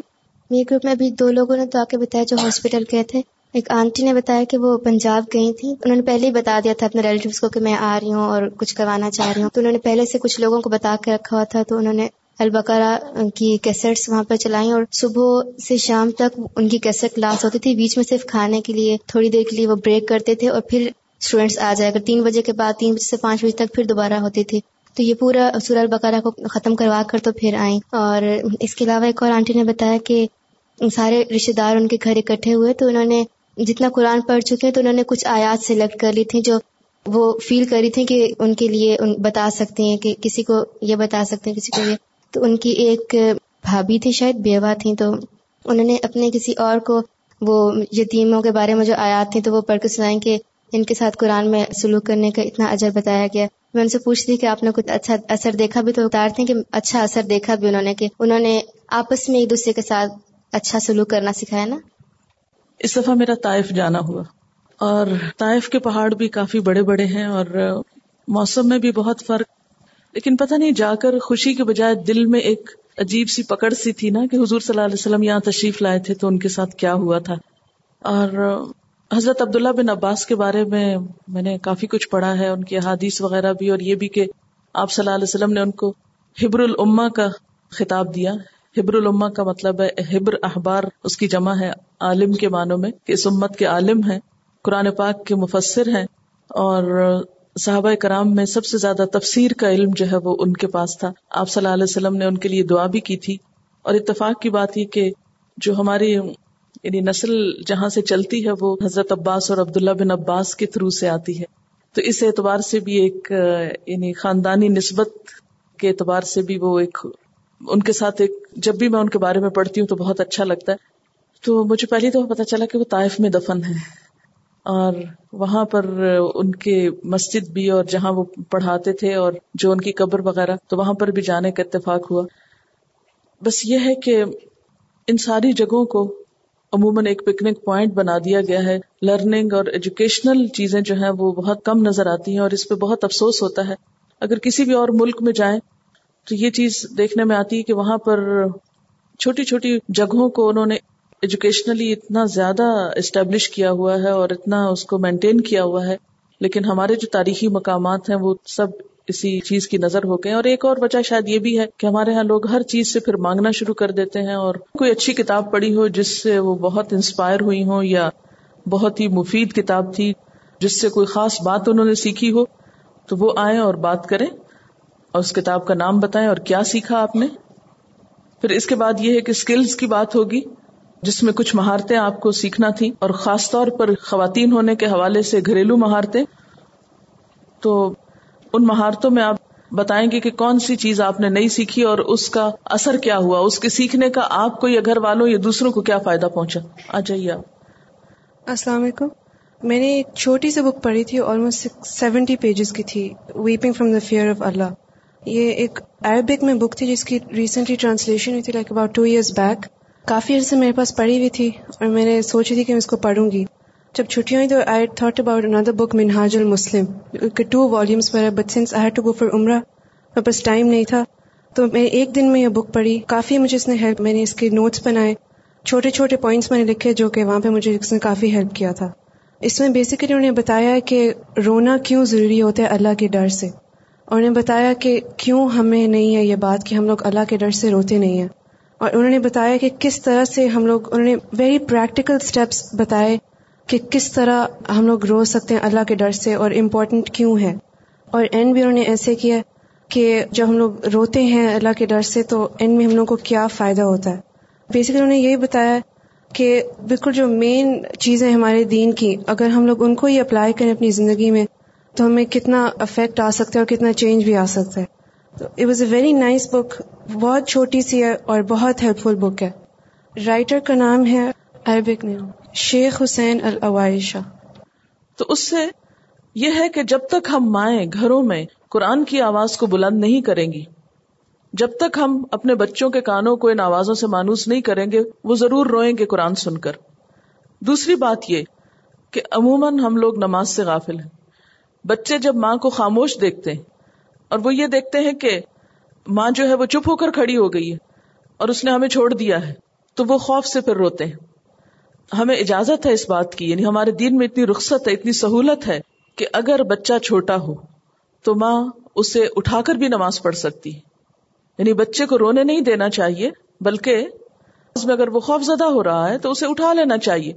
میرے گروپ میں ابھی دو لوگوں نے تو آ کے بتایا جو ہاسپٹل گئے تھے۔ ایک آنٹی نے بتایا کہ وہ پنجاب گئی تھی انہوں نے پہلے ہی بتا دیا تھا اپنے ریلیٹیوز کو کہ میں آ رہی ہوں اور کچھ کروانا چاہ رہی ہوں۔ تو انہوں نے پہلے سے کچھ لوگوں کو بتا کے رکھا ہوا تھا، تو انہوں نے البقرا کی کیسٹس وہاں پہ چلائیں اور صبح سے شام تک ان کی کیسٹ کلاس ہوتی تھی۔ بیچ میں صرف کھانے کے لیے تھوڑی دیر کے لیے وہ بریک کرتے تھے اور پھر اسٹوڈینٹس آ جائے اگر تین بجے کے بعد تین بجے سے پانچ بجے تک پھر دوبارہ ہوتی تھی تو یہ پورا سور البقرا کو ختم کروا کر تو پھر آئیں۔ اور اس کے علاوہ ایک اور آنٹی نے بتایا کہ سارے رشتے دار ان کے گھر اکٹھے ہوئے تو انہوں نے جتنا قرآن پڑھ چکے تو انہوں نے کچھ آیات سلیکٹ کر لی تھی جو وہ فیل کر رہی تھی کہ ان کے لیے بتا سکتے ہیں کہ کسی کو یہ بتا سکتے ہیں، کسی کو یہ۔ تو ان کی ایک بھابھی تھی شاید، بیوہ تھیں، تو انہوں نے اپنے کسی اور کو وہ یتیموں کے بارے میں جو آیات تھیں، تو وہ پڑھ کے سنائیں کہ ان کے ساتھ قرآن میں سلوک کرنے کا اتنا اجر بتایا گیا۔ میں ان سے پوچھتی کہ آپ نے کچھ اچھا اثر دیکھا بھی؟ تو اتارتے ہیں کہ اچھا اثر دیکھا بھی انہوں نے کہ انہوں نے آپس میں ایک دوسرے کے ساتھ اچھا سلوک کرنا سکھایا نا۔ اس دفعہ میرا طائف جانا ہوا۔ اور طائف کے پہاڑ بھی کافی بڑے بڑے ہیں اور موسم میں بھی بہت فرق لیکن پتہ نہیں، جا کر خوشی کے بجائے دل میں ایک عجیب سی پکڑ سی تھی نا کہ حضور صلی اللہ علیہ وسلم یہاں تشریف لائے تھے تو ان کے ساتھ کیا ہوا تھا۔ اور حضرت عبداللہ بن عباس کے بارے میں میں نے کافی کچھ پڑھا ہے، ان کی حادیث وغیرہ بھی، اور یہ بھی کہ آپ صلی اللہ علیہ وسلم نے ان کو ہبر العما کا خطاب دیا۔ ہبر العما کا مطلب ہے ہبر احبار، اس کی جمع ہے عالم کے معنوں میں کہ اس امت کے عالم ہیں، قرآن پاک کے مفسر ہیں، اور صحابہ کرام میں سب سے زیادہ تفسیر کا علم جو ہے وہ ان کے پاس تھا۔ آپ صلی اللہ علیہ وسلم نے ان کے لیے دعا بھی کی تھی۔ اور اتفاق کی بات یہ کہ جو ہماری یعنی نسل جہاں سے چلتی ہے وہ حضرت عباس اور عبداللہ بن عباس کے تھرو سے آتی ہے۔ تو اس اعتبار سے بھی ایک یعنی خاندانی نسبت کے اعتبار سے بھی وہ ایک، ان کے ساتھ ایک، جب بھی میں ان کے بارے میں پڑھتی ہوں تو بہت اچھا لگتا ہے۔ تو مجھے پہلی تو پتا چلا کہ وہ طائف میں دفن ہے اور وہاں پر ان کے مسجد بھی اور جہاں وہ پڑھاتے تھے اور جو ان کی قبر وغیرہ، تو وہاں پر بھی جانے کا اتفاق ہوا۔ بس یہ ہے کہ ان ساری جگہوں کو عموماً ایک پکنک پوائنٹ بنا دیا گیا ہے۔ لرننگ اور ایجوکیشنل چیزیں جو ہیں وہ بہت کم نظر آتی ہیں اور اس پہ بہت افسوس ہوتا ہے۔ اگر کسی بھی اور ملک میں جائیں تو یہ چیز دیکھنے میں آتی ہے کہ وہاں پر چھوٹی چھوٹی جگہوں کو انہوں نے ایجوکیشنلی اتنا زیادہ اسٹیبلش کیا ہوا ہے اور اتنا اس کو مینٹین کیا ہوا ہے، لیکن ہمارے جو تاریخی مقامات ہیں وہ سب اسی چیز کی نظر ہو گئے اور ایک اور وجہ شاید یہ بھی ہے کہ ہمارے یہاں لوگ ہر چیز سے پھر مانگنا شروع کر دیتے ہیں اور کوئی اچھی کتاب پڑھی ہو جس سے وہ بہت انسپائر ہوئی ہو یا بہت ہی مفید کتاب تھی، جس سے کوئی خاص بات انہوں نے سیکھی ہو، تو وہ آئے اور بات کریں اور اس کتاب کا نام بتائیں اور کیا سیکھا آپ نے۔ پھر اس کے بعد یہ ہے کہ اسکلز کی بات ہوگی۔ جس میں کچھ مہارتیں آپ کو سیکھنا تھی اور خاص طور پر خواتین ہونے کے حوالے سے گھریلو مہارتیں، تو ان مہارتوں میں آپ بتائیں گے کہ کون سی چیز آپ نے نہیں سیکھی اور اس کا اثر کیا ہوا، اس کے سیکھنے کا آپ کو یا گھر والوں یا دوسروں کو کیا فائدہ پہنچا؟ آ جائیے آپ۔ السلام علیکم۔ میں نے ایک چھوٹی سی بک پڑھی تھی آلموسٹ سیونٹی پیجز کی تھی weeping from the fear of Allah یہ ایک عربک میں بک تھی، جس کی ریسنٹلی ٹرانسلیشن ہوئی تھی like about two years back کافی عرصے میرے پاس پڑھی ہوئی تھی اور میں نے سوچی تھی کہ میں اس کو پڑھوں گی۔ جب چھٹیاں ہوئی تو آئی تھاٹ اباؤٹ اندر بک منہاج المسلم ٹو والیومس پر ہے but since I to go for Umrah میرے پاس ٹائم نہیں تھا، تو میں ایک دن میں یہ بک پڑھی۔ کافی مجھے اس نے ہیلپ میں نے اس کے نوٹس بنائے۔ چھوٹے چھوٹے پوائنٹس میں نے لکھے جو کہ وہاں پہ مجھے اس نے کافی ہیلپ کیا تھا۔ اس میں بیسیکلی انہوں نے بتایا کہ رونا کیوں ضروری ہوتا ہے اللہ کے ڈر سے۔ اور انہوں نے بتایا کہ کیوں ہمیں نہیں ہے یہ بات کہ ہم لوگ اللہ کے ڈر سے روتے نہیں ہیں۔ اور انہوں نے بتایا کہ کس طرح سے ہم لوگ، انہوں نے ویری پریکٹیکل اسٹیپس بتائے کہ کس طرح ہم لوگ رو سکتے ہیں اللہ کے ڈر سے اور امپورٹنٹ کیوں ہے۔ اور اینڈ بھی انہوں نے ایسے کیا کہ جب ہم لوگ روتے ہیں اللہ کے ڈر سے تو اینڈ میں ہم لوگ کو کیا فائدہ ہوتا ہے۔ بیسکلی انہوں نے یہی بتایا کہ بالکل جو مین چیزیں ہمارے دین کی، اگر ہم لوگ ان کو ہی اپلائی کریں اپنی زندگی میں تو ہمیں کتنا افیکٹ آ سکتا ہے اور کتنا چینج بھی آ سکتا ہے۔ تو it was a very nice book بہت چھوٹی سی ہے اور بہت ہیلپ فل بک ہے۔ رائٹر کا نام ہے عربک نے شیخ حسین الوائشہ تو اس سے یہ ہے کہ جب تک ہم مائیں گھروں میں قرآن کی آواز کو بلند نہیں کریں گی، جب تک ہم اپنے بچوں کے کانوں کو ان آوازوں سے مانوس نہیں کریں گے، وہ ضرور روئیں گے قرآن سن کر۔ دوسری بات یہ کہ عموماً ہم لوگ نماز سے غافل ہیں۔ بچے جب ماں کو خاموش دیکھتے ہیں اور وہ یہ دیکھتے ہیں کہ ماں جو ہے وہ چپ ہو کر کھڑی ہو گئی ہے اور اس نے ہمیں چھوڑ دیا ہے۔ تو وہ خوف سے پھر روتے ہیں۔ ہمیں اجازت ہے اس بات کی یعنی ہمارے دین میں اتنی رخصت ہے، اتنی سہولت ہے کہ اگر بچہ چھوٹا ہو تو ماں اسے اٹھا کر بھی نماز پڑھ سکتی یعنی بچے کو رونے نہیں دینا چاہیے، بلکہ اس میں اگر وہ خوف زدہ ہو رہا ہے تو اسے اٹھا لینا چاہیے۔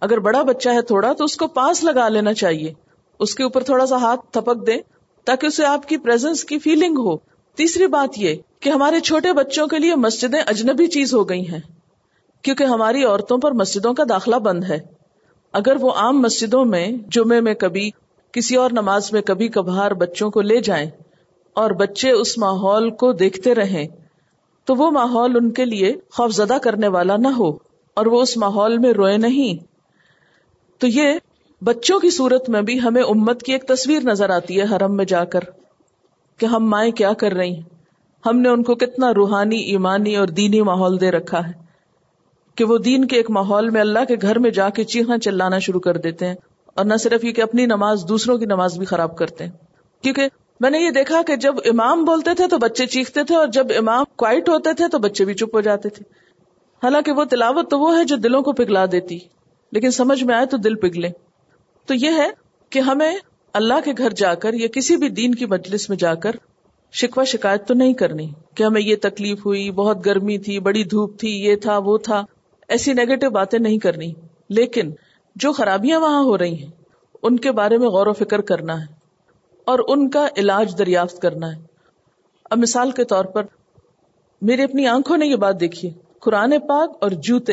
اگر بڑا بچہ ہے تھوڑا تو اس کو پاس لگا لینا چاہیے۔ اس کے اوپر تھوڑا سا ہاتھ تھپک دے تاکہ اسے آپ کی پریزنس کی فیلنگ ہو۔ تیسری بات یہ کہ ہمارے چھوٹے بچوں کے لیے مسجدیں اجنبی چیز ہو گئی ہیں، کیونکہ ہماری عورتوں پر مسجدوں کا داخلہ بند ہے۔ اگر وہ عام مسجدوں میں جمعے میں کبھی، کسی اور نماز میں کبھی کبھار بچوں کو لے جائیں اور بچے اس ماحول کو دیکھتے رہیں، تو وہ ماحول ان کے لیے خوف زدہ کرنے والا نہ ہو اور وہ اس ماحول میں روئے نہیں۔ تو یہ بچوں کی صورت میں بھی ہمیں امت کی ایک تصویر نظر آتی ہے حرم میں جا کر کہ ہم مائیں کیا کر رہی ہیں؟ ہم نے ان کو کتنا روحانی، ایمانی اور دینی ماحول دے رکھا ہے کہ وہ دین کے ایک ماحول میں اللہ کے گھر میں جا کے چیخا چلانا شروع کر دیتے ہیں اور نہ صرف یہ کہ اپنی نماز دوسروں کی نماز بھی خراب کرتے ہیں۔ کیونکہ میں نے یہ دیکھا کہ جب امام بولتے تھے تو بچے چیختے تھے اور جب امام کوائٹ ہوتے تھے تو بچے بھی چپ ہو جاتے تھے۔ حالانکہ وہ تلاوت تو وہ ہے جو دلوں کو پگھلا دیتی، لیکن سمجھ میں آئے تو دل پگھلے۔ تو یہ ہے کہ ہمیں اللہ کے گھر جا کر یا کسی بھی دین کی مجلس میں جا کر شکوا شکایت تو نہیں کرنی کہ ہمیں یہ تکلیف ہوئی، بہت گرمی تھی، بڑی دھوپ تھی، یہ تھا، وہ تھا۔ ایسی نیگیٹو باتیں نہیں کرنی۔ لیکن جو خرابیاں وہاں ہو رہی ہیں، ان کے بارے میں غور و فکر کرنا ہے اور ان کا علاج دریافت کرنا ہے۔ اب مثال کے طور پر میری اپنی آنکھوں نے یہ بات دیکھی قرآن پاک اور جوتے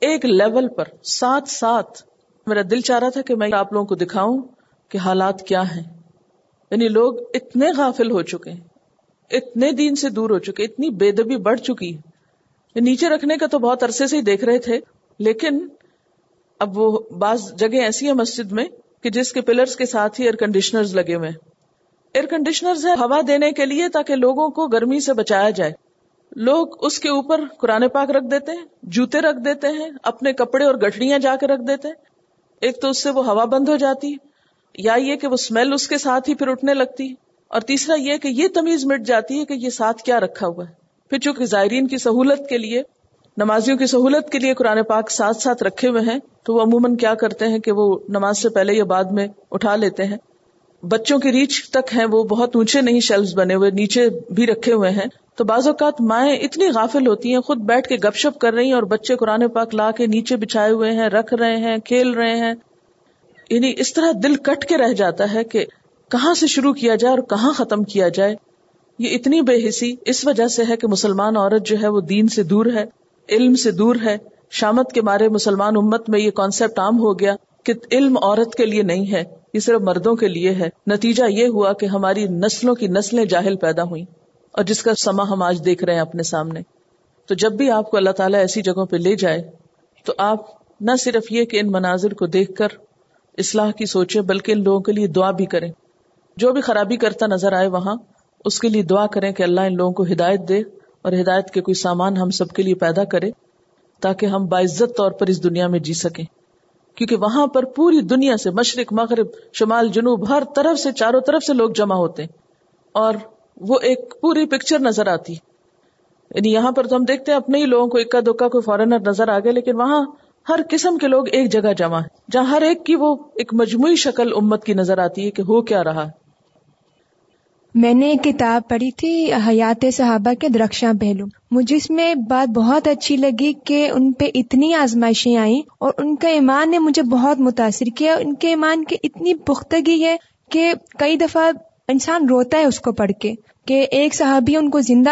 ایک لیول پر ساتھ ساتھ میرا دل چاہ رہا تھا کہ میں آپ لوگوں کو دکھاؤں کہ حالات کیا ہیں۔ یعنی لوگ اتنے غافل ہو چکے ہیں، اتنے دین سے دور ہو چکے اتنی بے دبی بڑھ چکی ہے۔ نیچے رکھنے کا تو بہت عرصے سے ہی دیکھ رہے تھے، لیکن اب وہ بعض جگہ ایسی ہے مسجد میں کہ جس کے پلرز کے ساتھ ہی ایئر کنڈیشنر لگے ہوئے ایئر کنڈیشنر ہے ہوا دینے کے لیے تاکہ لوگوں کو گرمی سے بچایا جائے۔ لوگ اس کے اوپر قرآن پاک رکھ دیتے ہیں، جوتے رکھ دیتے ہیں، اپنے کپڑے اور گٹھڑیاں جا کے رکھ دیتے ہیں۔ ایک تو اس سے وہ ہوا بند ہو جاتی، یا یہ کہ وہ اسمیل اس کے ساتھ ہی پھر اٹھنے لگتی، اور تیسرا یہ کہ یہ تمیز مٹ جاتی ہے کہ یہ ساتھ کیا رکھا ہوا ہے۔ پھر چونکہ زائرین کی سہولت کے لیے، نمازیوں کی سہولت کے لیے قرآن پاک ساتھ ساتھ رکھے ہوئے ہیں، تو وہ عموماً کیا کرتے ہیں کہ وہ نماز سے پہلے یا بعد میں اٹھا لیتے ہیں۔ بچوں کی ریچ تک ہیں وہ بہت اونچے نہیں شیلف بنے ہوئے، نیچے بھی رکھے ہوئے ہیں۔ تو بعض اوقات مائیں اتنی غافل ہوتی ہیں، خود بیٹھ کے گپ شپ کر رہی ہیں اور بچے قرآن پاک لا کے نیچے بچھائے ہوئے ہیں، رکھ رہے ہیں، کھیل رہے ہیں۔ یعنی اس طرح دل کٹ کے رہ جاتا ہے کہ کہاں سے شروع کیا جائے اور کہاں ختم کیا جائے۔ یہ اتنی بے حسی اس وجہ سے ہے کہ مسلمان عورت جو ہے وہ دین سے دور ہے، علم سے دور ہے۔ شامت کے مارے مسلمان امت میں یہ کانسیپٹ عام ہو گیا کہ علم عورت کے لیے نہیں ہے، یہ صرف مردوں کے لیے ہے۔ نتیجہ یہ ہوا کہ ہماری نسلوں کی نسلیں جاہل پیدا ہوئی اور جس کا سما ہم آج دیکھ رہے ہیں اپنے سامنے۔ تو جب بھی آپ کو اللہ تعالیٰ ایسی جگہوں پہ لے جائے، تو آپ نہ صرف یہ کہ ان مناظر کو دیکھ کر اصلاح کی سوچے بلکہ ان لوگوں کے لیے دعا بھی کریں۔ جو بھی خرابی کرتا نظر آئے وہاں، اس کے لیے دعا کریں کہ اللہ ان لوگوں کو ہدایت دے اور ہدایت کے کوئی سامان ہم سب کے لیے پیدا کرے، تاکہ ہم باعزت طور پر اس دنیا میں جی سکیں۔ کیونکہ وہاں پر پوری دنیا سے مشرق، مغرب، شمال، جنوب، ہر طرف سے، چاروں طرف سے لوگ جمع ہوتے ہیں۔ اور وہ ایک پوری پکچر نظر آتی۔ یعنی یہاں پر تو ہم دیکھتے ہیں اپنے ہی لوگوں کو اکا دکا کوئی فارنر نظر آ گئے لیکن وہاں ہر قسم کے لوگ ایک جگہ جمع ہے جہاں ہر ایک کی وہ ایک مجموعی شکل امت کی نظر آتی ہے کہ ہو کیا رہا۔ میں نے ایک کتاب پڑھی تھی، حیات صحابہ کے درخشاں پہلو۔ مجھے اس میں بات بہت اچھی لگی کہ ان پہ اتنی آزمائشیں آئیں اور ان کا ایمان نے مجھے بہت متاثر کیا۔ ان کے ایمان کی اتنی پختگی ہے کہ کئی دفعہ انسان روتا ہے اس کو پڑھ کے کہ ایک صحابی ان کو زندہ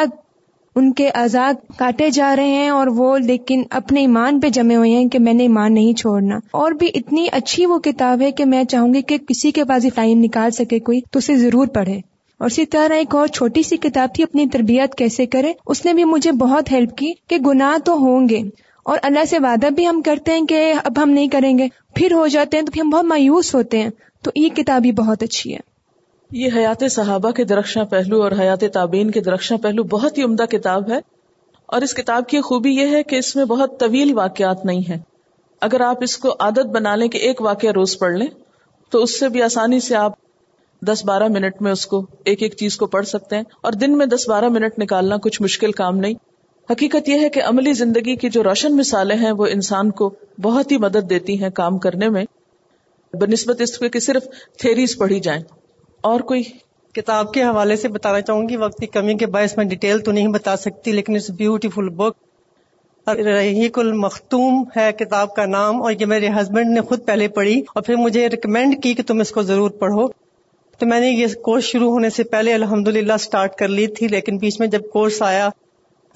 ان کے آزاد کاٹے جا رہے ہیں اور وہ لیکن اپنے ایمان پہ جمے ہوئے ہیں کہ میں نے ایمان نہیں چھوڑنا۔ اور بھی اتنی اچھی وہ کتاب ہے کہ میں چاہوں گی کہ کسی کے پاس ٹائم نکال سکے کوئی تو اسے ضرور پڑھے۔ اور اسی طرح ایک اور چھوٹی سی کتاب تھی، اپنی تربیت کیسے کرے؟ اس نے بھی مجھے بہت ہیلپ کی کہ گناہ تو ہوں گے اور اللہ سے وعدہ بھی ہم کرتے ہیں کہ اب ہم نہیں کریں گے، پھر ہو جاتے ہیں تو پھر ہم بہت مایوس ہوتے ہیں۔ تو یہ کتاب بھی بہت اچھی ہے۔ یہ حیات صحابہ کے درخشاں پہلو اور حیات تعبین کے درخشاں پہلو بہت ہی عمدہ کتاب ہے اور اس کتاب کی خوبی یہ ہے کہ اس میں بہت طویل واقعات نہیں ہے اگر آپ اس کو عادت بنا لیں کہ ایک واقعہ روز پڑھ لیں، تو اس سے بھی آسانی سے آپ دس بارہ منٹ میں اس کو، ایک ایک چیز کو پڑھ سکتے ہیں اور دن میں دس بارہ منٹ نکالنا کچھ مشکل کام نہیں۔ حقیقت یہ ہے کہ عملی زندگی کی جو روشن مثالیں ہیں، وہ انسان کو بہت ہی مدد دیتی ہیں کام کرنے میں، بنسبت اس کے صرف تھیریز پڑھی جائیں۔ اور کوئی کتاب کے حوالے سے بتانا چاہوں گی؟ وقت کی کمی کے باعث میں ڈیٹیل تو نہیں بتا سکتی، لیکن اٹس بیوٹیفل بک رحیق المختوم ہے کتاب کا نام، اور یہ میرے ہسبینڈ نے خود پہلے پڑھی، اور پھر مجھے ریکمینڈ کی کہ تم اس کو ضرور پڑھو۔ تو میں نے یہ کورس شروع ہونے سے پہلے الحمد للہ اسٹارٹ کر لی تھی، لیکن بیچ میں جب کورس آیا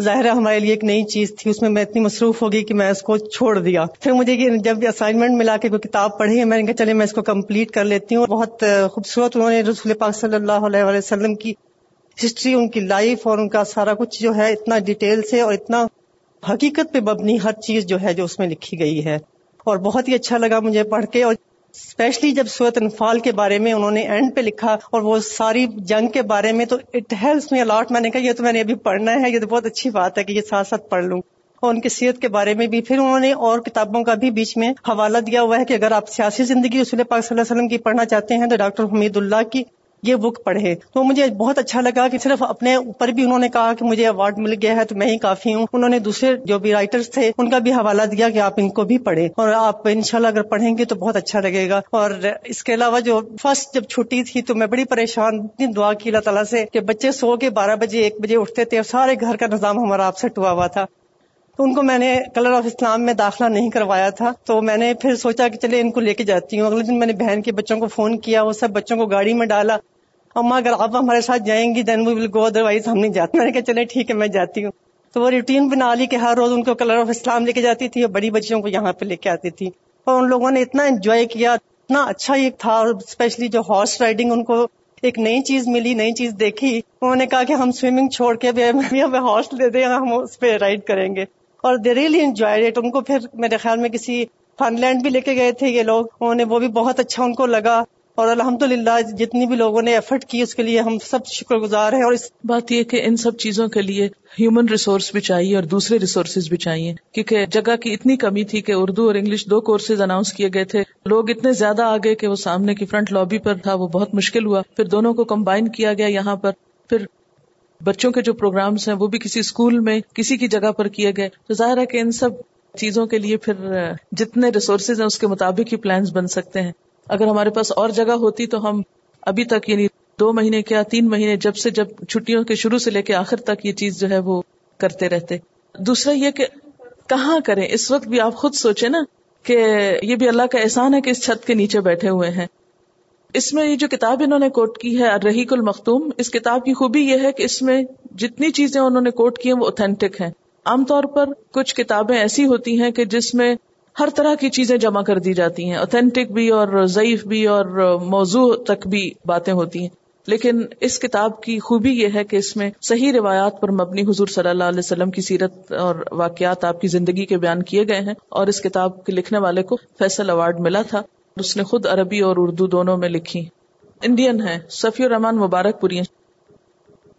ظاہر ہمارے لیے ایک نئی چیز تھی، اس میں میں اتنی مصروف ہوگی کہ میں اس کو چھوڑ دیا۔ پھر مجھے جب اسائنمنٹ ملا کے کوئی کتاب پڑھی ہے میں نے کہا چلے میں اس کو کمپلیٹ کر لیتی ہوں۔ بہت خوبصورت انہوں نے رسول پاک صلی اللہ علیہ وسلم کی ہسٹری ان کی لائف اور ان کا سارا کچھ جو ہے، اتنا ڈیٹیل سے اور اتنا حقیقت پہ مبنی ہر چیز جو ہے، جو اس میں لکھی گئی ہے۔ اور بہت ہی اچھا لگا مجھے پڑھ کے۔ اور اسپیشلی جب سورت انفال کے بارے میں انہوں نے اینڈ پہ لکھا اور وہ ساری جنگ کے بارے میں تو اٹ ہیلپس میں الاٹ میں نے کہا، یہ تو میں نے ابھی پڑھنا ہے، یہ تو بہت اچھی بات ہے کہ یہ ساتھ ساتھ پڑھ لوں. اور ان کی صحت کے بارے میں بھی پھر انہوں نے اور کتابوں کا بھی بیچ میں حوالہ دیا ہوا ہے کہ اگر آپ سیاسی زندگی رسول پاک صلی اللہ علیہ وسلم کی پڑھنا چاہتے ہیں تو ڈاکٹر حمید اللہ کی یہ بک پڑھے۔ تو مجھے بہت اچھا لگا کہ صرف اپنے اوپر بھی انہوں نے کہا کہ مجھے اوارڈ مل گیا ہے تو میں ہی کافی ہوں۔ انہوں نے دوسرے جو بھی رائٹرز تھے، ان کا بھی حوالہ دیا کہ آپ ان کو بھی پڑھیں۔ اور آپ انشاءاللہ اگر پڑھیں گے تو بہت اچھا لگے گا۔ اور اس کے علاوہ جو فرسٹ جب چھٹی تھی تو میں بڑی پریشان اتنی دعا کی اللہ تعالیٰ سے کہ بچے سو کے بارہ بجے، ایک بجے اٹھتے تھے اور سارے گھر کا نظام ہمارا آپ سیٹ ہوا ہوا تھا۔ تو ان کو میں نے کلر آف اسلام میں داخلہ نہیں کروایا تھا۔ تو میں نے پھر سوچا کہ چلے ان کو لے کے جاتی ہوں۔ اگلے دن میں نے بہن کے بچوں کو فون کیا، وہ سب بچوں کو گاڑی میں ڈالا۔ اما اگر آپ ہمارے ساتھ جائیں گی دین وی ول گو ادر وائز ہم نہیں جاتے۔ میں نے کہا چلے ٹھیک ہے، میں جاتی ہوں۔ تو وہ روٹین بنا لی کہ ہر روز ان کو کلر آف اسلام لے کے جاتی تھی اور بڑی بچیوں کو یہاں پہ لے کے آتی تھی۔ اور ان لوگوں نے اتنا انجوائے کیا، اتنا اچھا یہ تھا اسپیشلی جو ہارس رائڈنگ ان کو ایک نئی چیز ملی، نئی چیز دیکھی۔ انہوں نے کہا کہ ہم سوئمنگ چھوڑ کے ہمیں ہارس لے دیں، ہم اس پہ رائڈ کریں گے۔ اور دے ریلی انجوائے ان کو پھر میرے خیال میں کسی فن لینڈ بھی لے کے گئے تھے یہ لوگ. انہوں نے وہ بھی بہت اچھا ان کو لگا اور الحمد للہ جتنی بھی لوگوں نے ایفرٹ کی اس کے لیے ہم سب شکر گزار ہیں اور اس بات یہ کہ ان سب چیزوں کے لیے ہیومن ریسورس بھی چاہیے اور دوسرے ریسورسز بھی چاہیے. کیونکہ جگہ کی اتنی کمی تھی کہ اردو اور انگلش دو کورسز اناؤنس کیے گئے تھے. لوگ اتنے زیادہ آگے کہ وہ سامنے کی فرنٹ لابی پر تھا، وہ بہت مشکل ہوا. پھر دونوں کو کمبائن کیا گیا یہاں پر. پھر بچوں کے جو پروگرامس ہیں، وہ بھی کسی اسکول میں، کسی کی جگہ پر کیے گئے۔ تو ظاہر ہے کہ ان سب چیزوں کے لیے پھر جتنے ریسورسز ہیں، اس کے مطابق ہی پلانس بن سکتے ہیں۔ اگر ہمارے پاس اور جگہ ہوتی تو ہم ابھی تک یعنی دو مہینے کیا تین مہینے جب سے جب چھٹیوں کے شروع سے لے کے آخر تک یہ چیز جو ہے وہ کرتے رہتے۔ دوسرا یہ کہ کہاں کریں؟ اس وقت بھی آپ خود سوچے نا کہ یہ بھی اللہ کا احسان ہے کہ اس چھت کے نیچے بیٹھے ہوئے ہیں۔ اس میں یہ جو کتاب انہوں نے کوٹ کی ہے، رحیق المختوم، اس کتاب کی خوبی یہ ہے کہ اس میں جتنی چیزیں انہوں نے کوٹ کی ہیں، وہ اوتھینٹک ہیں۔ عام طور پر کچھ کتابیں ایسی ہوتی ہیں کہ جس میں ہر طرح کی چیزیں جمع کر دی جاتی ہیں۔ اوتھینٹک بھی اور ضعیف بھی اور موضوع تک بھی باتیں ہوتی ہیں۔ لیکن اس کتاب کی خوبی یہ ہے کہ اس میں صحیح روایات پر مبنی حضور صلی اللہ علیہ وسلم کی سیرت اور واقعات آپ کی زندگی کے بیان کیے گئے ہیں اور اس کتاب کے لکھنے والے کو فیصل اوارڈ ملا تھا۔ اس نے خود عربی اور اردو دونوں میں لکھی۔ انڈین ہے صفی الرحمان مبارک پوری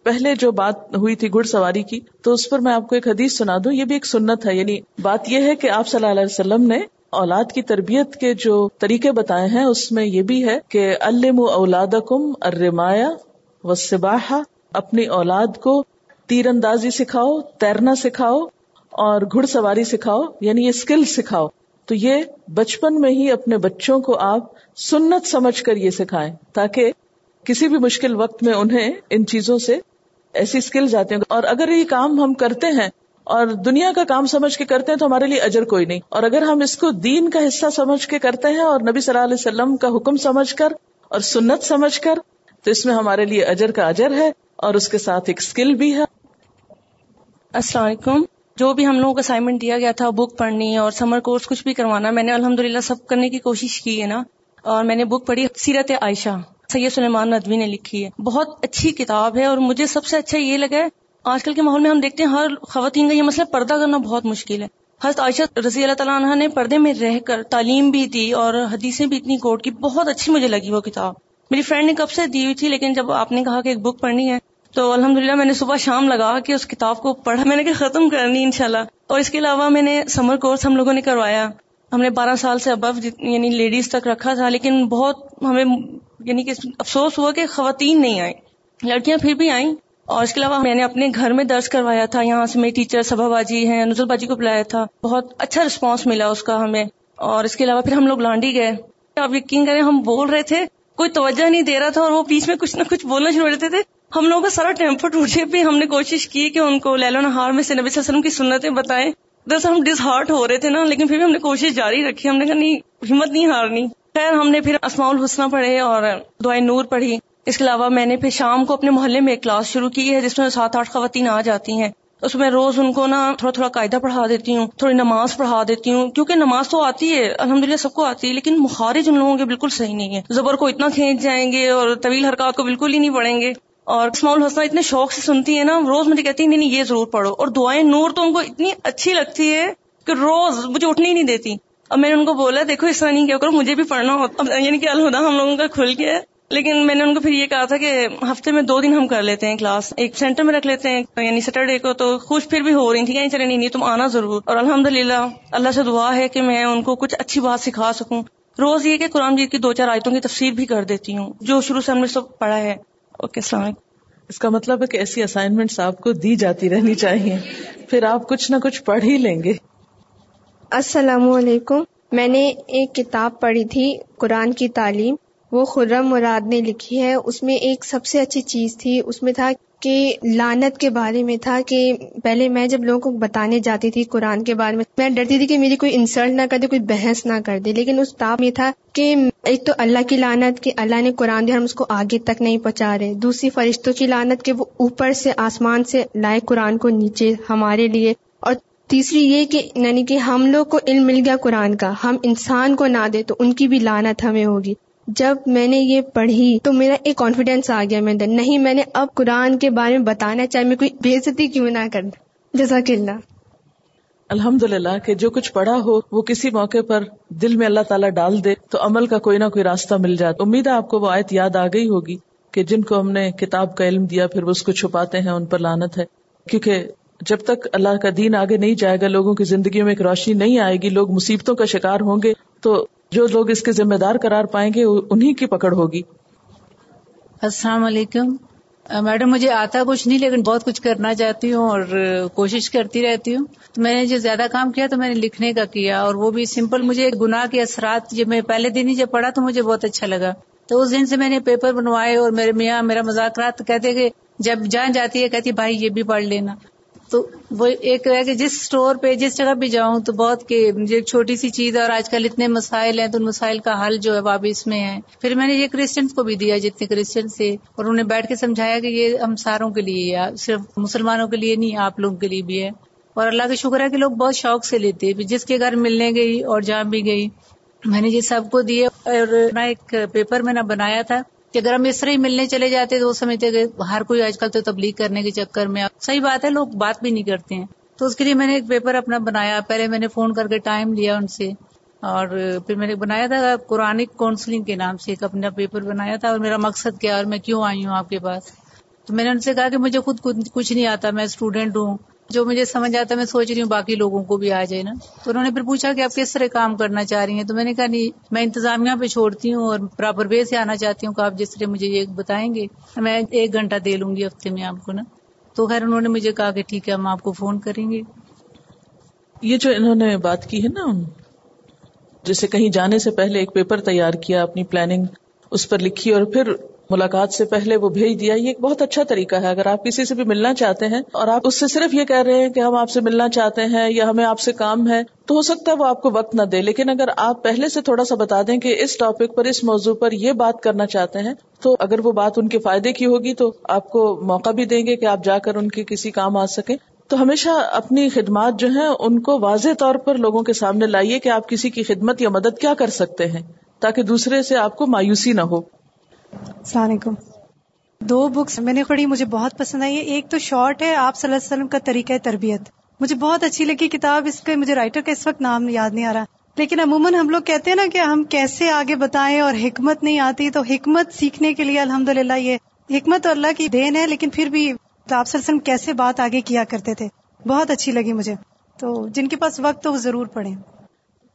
پہلے جو بات ہوئی تھی گھڑ سواری کی، تو اس پر میں آپ کو ایک حدیث سنا دوں۔ یہ بھی ایک سنت ہے یعنی بات یہ ہے کہ آپ صلی اللہ علیہ وسلم نے اولاد کی تربیت کے جو طریقے بتائے ہیں، اس میں یہ بھی ہے کہ الم اولاد کم ارمایا و اپنی اولاد کو تیر اندازی سکھاؤ، تیرنا سکھاؤ اور گھڑ سواری سکھاؤ یعنی یہ اسکل سکھاؤ۔ تو یہ بچپن میں ہی اپنے بچوں کو آپ سنت سمجھ کر یہ سکھائیں تاکہ کسی بھی مشکل وقت میں انہیں ان چیزوں سے ایسی اسکلز آتے ہیں۔ اور اگر یہ کام ہم کرتے ہیں اور دنیا کا کام سمجھ کے کرتے ہیں تو ہمارے لیے اجر کوئی نہیں۔ اور اگر ہم اس کو دین کا حصہ سمجھ کے کرتے ہیں اور نبی صلی اللہ علیہ وسلم کا حکم سمجھ کر اور سنت سمجھ کر تو اس میں ہمارے لیے اجر کا اجر ہے اور اس کے ساتھ ایک اسکل بھی ہے۔ السلام علیکم۔ جو بھی ہم لوگوں کو اسائنمنٹ دیا گیا تھا بک پڑھنی اور سمر کورس کچھ بھی کروانا، میں نے الحمد للہ سب کرنے کی کوشش کی ہے نا۔ اور میں نے بک پڑھی سیرت عائشہ، سید سلیمان ندوی نے لکھی ہے۔ بہت اچھی کتاب ہے اور مجھے سب سے اچھا یہ لگا ہے، آج کل کے ماحول میں ہم دیکھتے ہیں ہر خواتین کا یہ مسئلہ پردہ کرنا بہت مشکل ہے۔ حضرت عائشہ رضی اللہ تعالیٰ عنہ نے پردے میں رہ کر تعلیم بھی دی اور حدیثیں بھی اتنی کوٹ کی، بہت اچھی مجھے لگی وہ کتاب۔ میری فرینڈ نے کب سے دی ہوئی تھی، لیکن جب آپ نے کہا کہ ایک بک پڑھنی ہے تو الحمد للہ میں نے صبح شام لگا کے اس کتاب کو پڑھا۔ میں نے کہ ختم کرنی انشاءاللہ۔ اور اس کے علاوہ میں نے سمر کورس ہم لوگوں نے کروایا۔ ہم نے بارہ سال سے ابو یعنی لیڈیز تک رکھا تھا، لیکن بہت ہمیں یعنی کہ افسوس ہوا کہ خواتین نہیں آئیں۔ لڑکیاں پھر بھی آئیں۔ اور اس کے علاوہ میں نے اپنے گھر میں درج کروایا تھا۔ یہاں سے میری ٹیچر سبھا باجی ہیں، نزل باجی کو بلایا تھا۔ بہت اچھا رسپانس ملا اس کا ہمیں۔ اور اس کے علاوہ پھر ہم لوگ لانڈی گئے۔ آپ یقین کریں ہم بول رہے تھے، کوئی توجہ نہیں دے رہا تھا اور وہ بیچ میں کچھ نہ کچھ بولنا شروع رہتے تھے۔ ہم لوگوں کا سارا ٹیمپر ٹوٹے پہ ہم نے کوشش کی کہ ان کو لہلو نہار میں سے نبی صلی اللہ علیہ وسلم کی سنتیں بتائیں۔ دراصل ہم ڈس ہارٹ ہو رہے تھے نا، لیکن پھر بھی ہم نے کوشش جاری رکھی، ہم نے کہا نہیں، ہمت نہیں ہارنی۔ خیر، ہم نے پھر اسماع الحسنہ پڑھے اور دعائیں نور پڑھی۔ اس کے علاوہ میں نے پھر شام کو اپنے محلے میں ایک کلاس شروع کی ہے، جس میں سات آٹھ خواتین آ جاتی ہیں۔ اس میں روز ان کو نا تھوڑا تھوڑا قاعدہ پڑھا دیتی ہوں، تھوڑی نماز پڑھا دیتی ہوں۔ کیونکہ نماز تو آتی ہے الحمد للہ سب کو آتی ہے، لیکن مخارج ان لوگوں کے بالکل صحیح نہیں ہے زبر کو اتنا کھینچ جائیں گے اور طویل حرکات کو بالکل ہی نہیں پڑھیں گے۔ اور اسمال حسنہ اتنے شوق سے سنتی ہے نا روز مجھے کہتی ہیں، نہیں یہ ضرور پڑھو۔ اور دعائیں نور تو ان کو اتنی اچھی لگتی ہے کہ روز مجھے اٹھنے ہی نہیں دیتی۔ اب میں نے ان کو بولا، دیکھو، اس طرح نہیں کیا کرو، مجھے بھی پڑھنا ہوتا یعنی کہ الہدا ہم لوگوں کا کھل گیا۔ لیکن میں نے ان کو پھر یہ کہا تھا کہ ہفتے میں دو دن ہم کر لیتے ہیں کلاس۔ ایک سینٹر میں رکھ لیتے ہیں یعنی سیٹرڈے کو تو خوش پھر بھی ہو رہی تھی یعنی چلے، نہیں تم آنا ضرور۔ اور الحمد للہ اللہ سے دعا ہے کہ میں ان کو کچھ اچھی بات سکھا سکوں۔ روز یہ کہ قرآن جیت کی دو چار آیتوں کی تفسیر بھی کر دیتی ہوں، جو شروع سے ہم نے سب پڑھا ہے۔ اوکے السلام علیکم اس کا مطلب ہے کہ ایسی اسائنمنٹس آپ کو دی جاتی رہنی چاہیے۔ پھر آپ کچھ نہ کچھ پڑھ ہی لیں گے۔ السلام علیکم۔ میں نے ایک کتاب پڑھی تھی قرآن کی تعلیم۔ وہ خرم مراد نے لکھی ہے۔ اس میں ایک سب سے اچھی چیز تھی، اس میں تھا کہ لانت کے بارے میں تھا کہ پہلے میں جب لوگوں کو بتانے جاتی تھی قرآن کے بارے میں میں ڈرتی تھی کہ میری کوئی انسلٹ نہ کر دے، کوئی بحث نہ کر دے۔ لیکن اس کتاب میں تھا کہ ایک تو اللہ کی لانت کہ اللہ نے قرآن دیا ہم اس کو آگے تک نہیں پہنچا رہے۔ دوسری فرشتوں کی لانت کہ وہ اوپر سے آسمان سے لائے قرآن کو نیچے ہمارے لیے۔ اور تیسری یہ کہ یعنی کہ ہم لوگ کو علم مل گیا قرآن کا۔ ہم انسان کو نہ دے تو ان کی بھی لانت ہمیں ہوگی۔ جب میں نے یہ پڑھی تو میرا ایک کانفیڈینس آ گیا میرے اندر نہیں، میں نے اب قرآن کے بارے میں بتانا چاہے، میں کوئی بےزتی کیوں نہ کر جزاک اللہ۔ الحمد للہ کہ جو کچھ پڑھا ہو، وہ کسی موقع پر دل میں اللہ تعالیٰ ڈال دے تو عمل کا کوئی نہ کوئی راستہ مل جاتا۔ امید ہے آپ کو وہ آیت یاد آ گئی ہوگی کہ جن کو ہم نے کتاب کا علم دیا، پھر وہ اس کو چھپاتے ہیں، ان پر لانت ہے۔ کیونکہ جب تک اللہ کا دین آگے نہیں جائے گا، لوگوں کی زندگیوں میں ایک روشنی نہیں آئے گی، لوگ مصیبتوں کا شکار ہوں گے، تو جو لوگ اس کے ذمہ دار قرار پائیں گے انہیں کی پکڑ ہوگی۔ السلام علیکم۔ میڈم، مجھے آتا کچھ نہیں، لیکن بہت کچھ کرنا چاہتی ہوں اور کوشش کرتی رہتی ہوں۔ تو میں نے جو زیادہ کام کیا تو میں نے لکھنے کا کیا اور وہ بھی سمپل، مجھے گناہ کے اثرات جب میں پہلے دن ہی جب پڑھا تو مجھے بہت اچھا لگا۔ تو اس دن سے میں نے پیپر بنوائے اور میرے میاں میرا مذاکرات کہتے کہ جب جان جاتی ہے، کہتی بھائی یہ بھی پڑھ لینا۔ تو وہ ایک ہے کہ جس اسٹور پہ جس جگہ پہ جاؤں تو بہت کہ ایک چھوٹی سی چیز ہے اور آج کل اتنے مسائل ہیں تو ان مسائل کا حل جو ہے وہ ابھی اس میں ہے۔ پھر میں نے یہ کرسچنس کو بھی دیا جتنے کرسچن سے اور انہیں بیٹھ کے سمجھایا کہ یہ ہم ساروں کے لیے صرف مسلمانوں کے لیے نہیں، آپ لوگوں کے لیے بھی ہے۔ اور اللہ کا شکر ہے کہ لوگ بہت شوق سے لیتے جس کے گھر ملنے گئی اور جہاں بھی گئی، میں نے یہ سب کو دیے اور نہ ایک پیپر میں نہ بنایا تھا۔ کہ اگر ہم اس طرح ہی ملنے چلے جاتے، تو وہ سمجھتے کہ ہر کوئی آج کل تو تبلیغ کرنے کے چکر میں صحیح بات ہے، لوگ بات بھی نہیں کرتے ہیں۔ تو اس کے لیے میں نے ایک پیپر اپنا بنایا۔ پہلے میں نے فون کر کے ٹائم لیا ان سے۔ اور پھر میں نے بنایا تھا قرآن کاؤنسلنگ کے نام سے ایک اپنا پیپر بنایا تھا۔ اور میرا مقصد کیا اور میں کیوں آئی ہوں آپ کے پاس؟ تو میں نے ان سے کہا کہ مجھے خود کچھ نہیں آتا، میں اسٹوڈینٹ ہوں۔ جو مجھے سمجھ آتا ہے، میں سوچ رہی ہوں باقی لوگوں کو بھی آ جائے نا۔ تو انہوں نے پھر پوچھا کہ آپ کس طرح کام کرنا چاہ رہی ہیں؟ تو میں نے کہا، نہیں، میں انتظامیہ پہ چھوڑتی ہوں اور پراپر وے سے آنا چاہتی ہوں کہ آپ جس طرح مجھے یہ بتائیں گے، میں ایک گھنٹہ دے لوں گی ہفتے میں آپ کو نا۔ تو خیر، انہوں نے مجھے کہا کہ ٹھیک ہے، ہم آپ کو فون کریں گے۔ یہ جو انہوں نے بات کی ہے نا، جیسے کہیں جانے سے پہلے ایک پیپر تیار کیا، اپنی پلاننگ اس پر لکھی اور پھر ملاقات سے پہلے وہ بھیج دیا، یہ ایک بہت اچھا طریقہ ہے۔ اگر آپ کسی سے بھی ملنا چاہتے ہیں اور آپ اس سے صرف یہ کہہ رہے ہیں کہ ہم آپ سے ملنا چاہتے ہیں یا ہمیں آپ سے کام ہے، تو ہو سکتا ہے وہ آپ کو وقت نہ دے۔ لیکن اگر آپ پہلے سے تھوڑا سا بتا دیں کہ اس ٹاپک پر، اس موضوع پر یہ بات کرنا چاہتے ہیں، تو اگر وہ بات ان کے فائدے کی ہوگی تو آپ کو موقع بھی دیں گے کہ آپ جا کر ان کے کسی کام آ سکیں۔ تو ہمیشہ اپنی خدمات جو ہیں ان کو واضح طور پر لوگوں کے سامنے لائیے کہ آپ کسی کی خدمت یا مدد کیا کر سکتے ہیں، تاکہ دوسرے سے آپ کو مایوسی نہ ہو۔ السلام علیکم۔ دو بکس میں نے پڑھی، مجھے بہت پسند آئی۔ ہے ایک تو شارٹ ہے، آپ صلی اللہ علیہ وسلم کا طریقہ تربیت۔ مجھے بہت اچھی لگی کتاب، اس کے مجھے رائٹر کا اس وقت نام یاد نہیں آ رہا۔ لیکن عموماً ہم لوگ کہتے ہیں نا کہ ہم کیسے آگے بتائیں اور حکمت نہیں آتی، تو حکمت سیکھنے کے لیے الحمد للہ یہ حکمت تو اللہ کی دین ہے، لیکن پھر بھی آپ صلی اللہ علیہ وسلم کیسے بات آگے کیا کرتے تھے؟ بہت اچھی لگی مجھے۔ تو جن کے پاس وقت تو وہ ضرور پڑھیں۔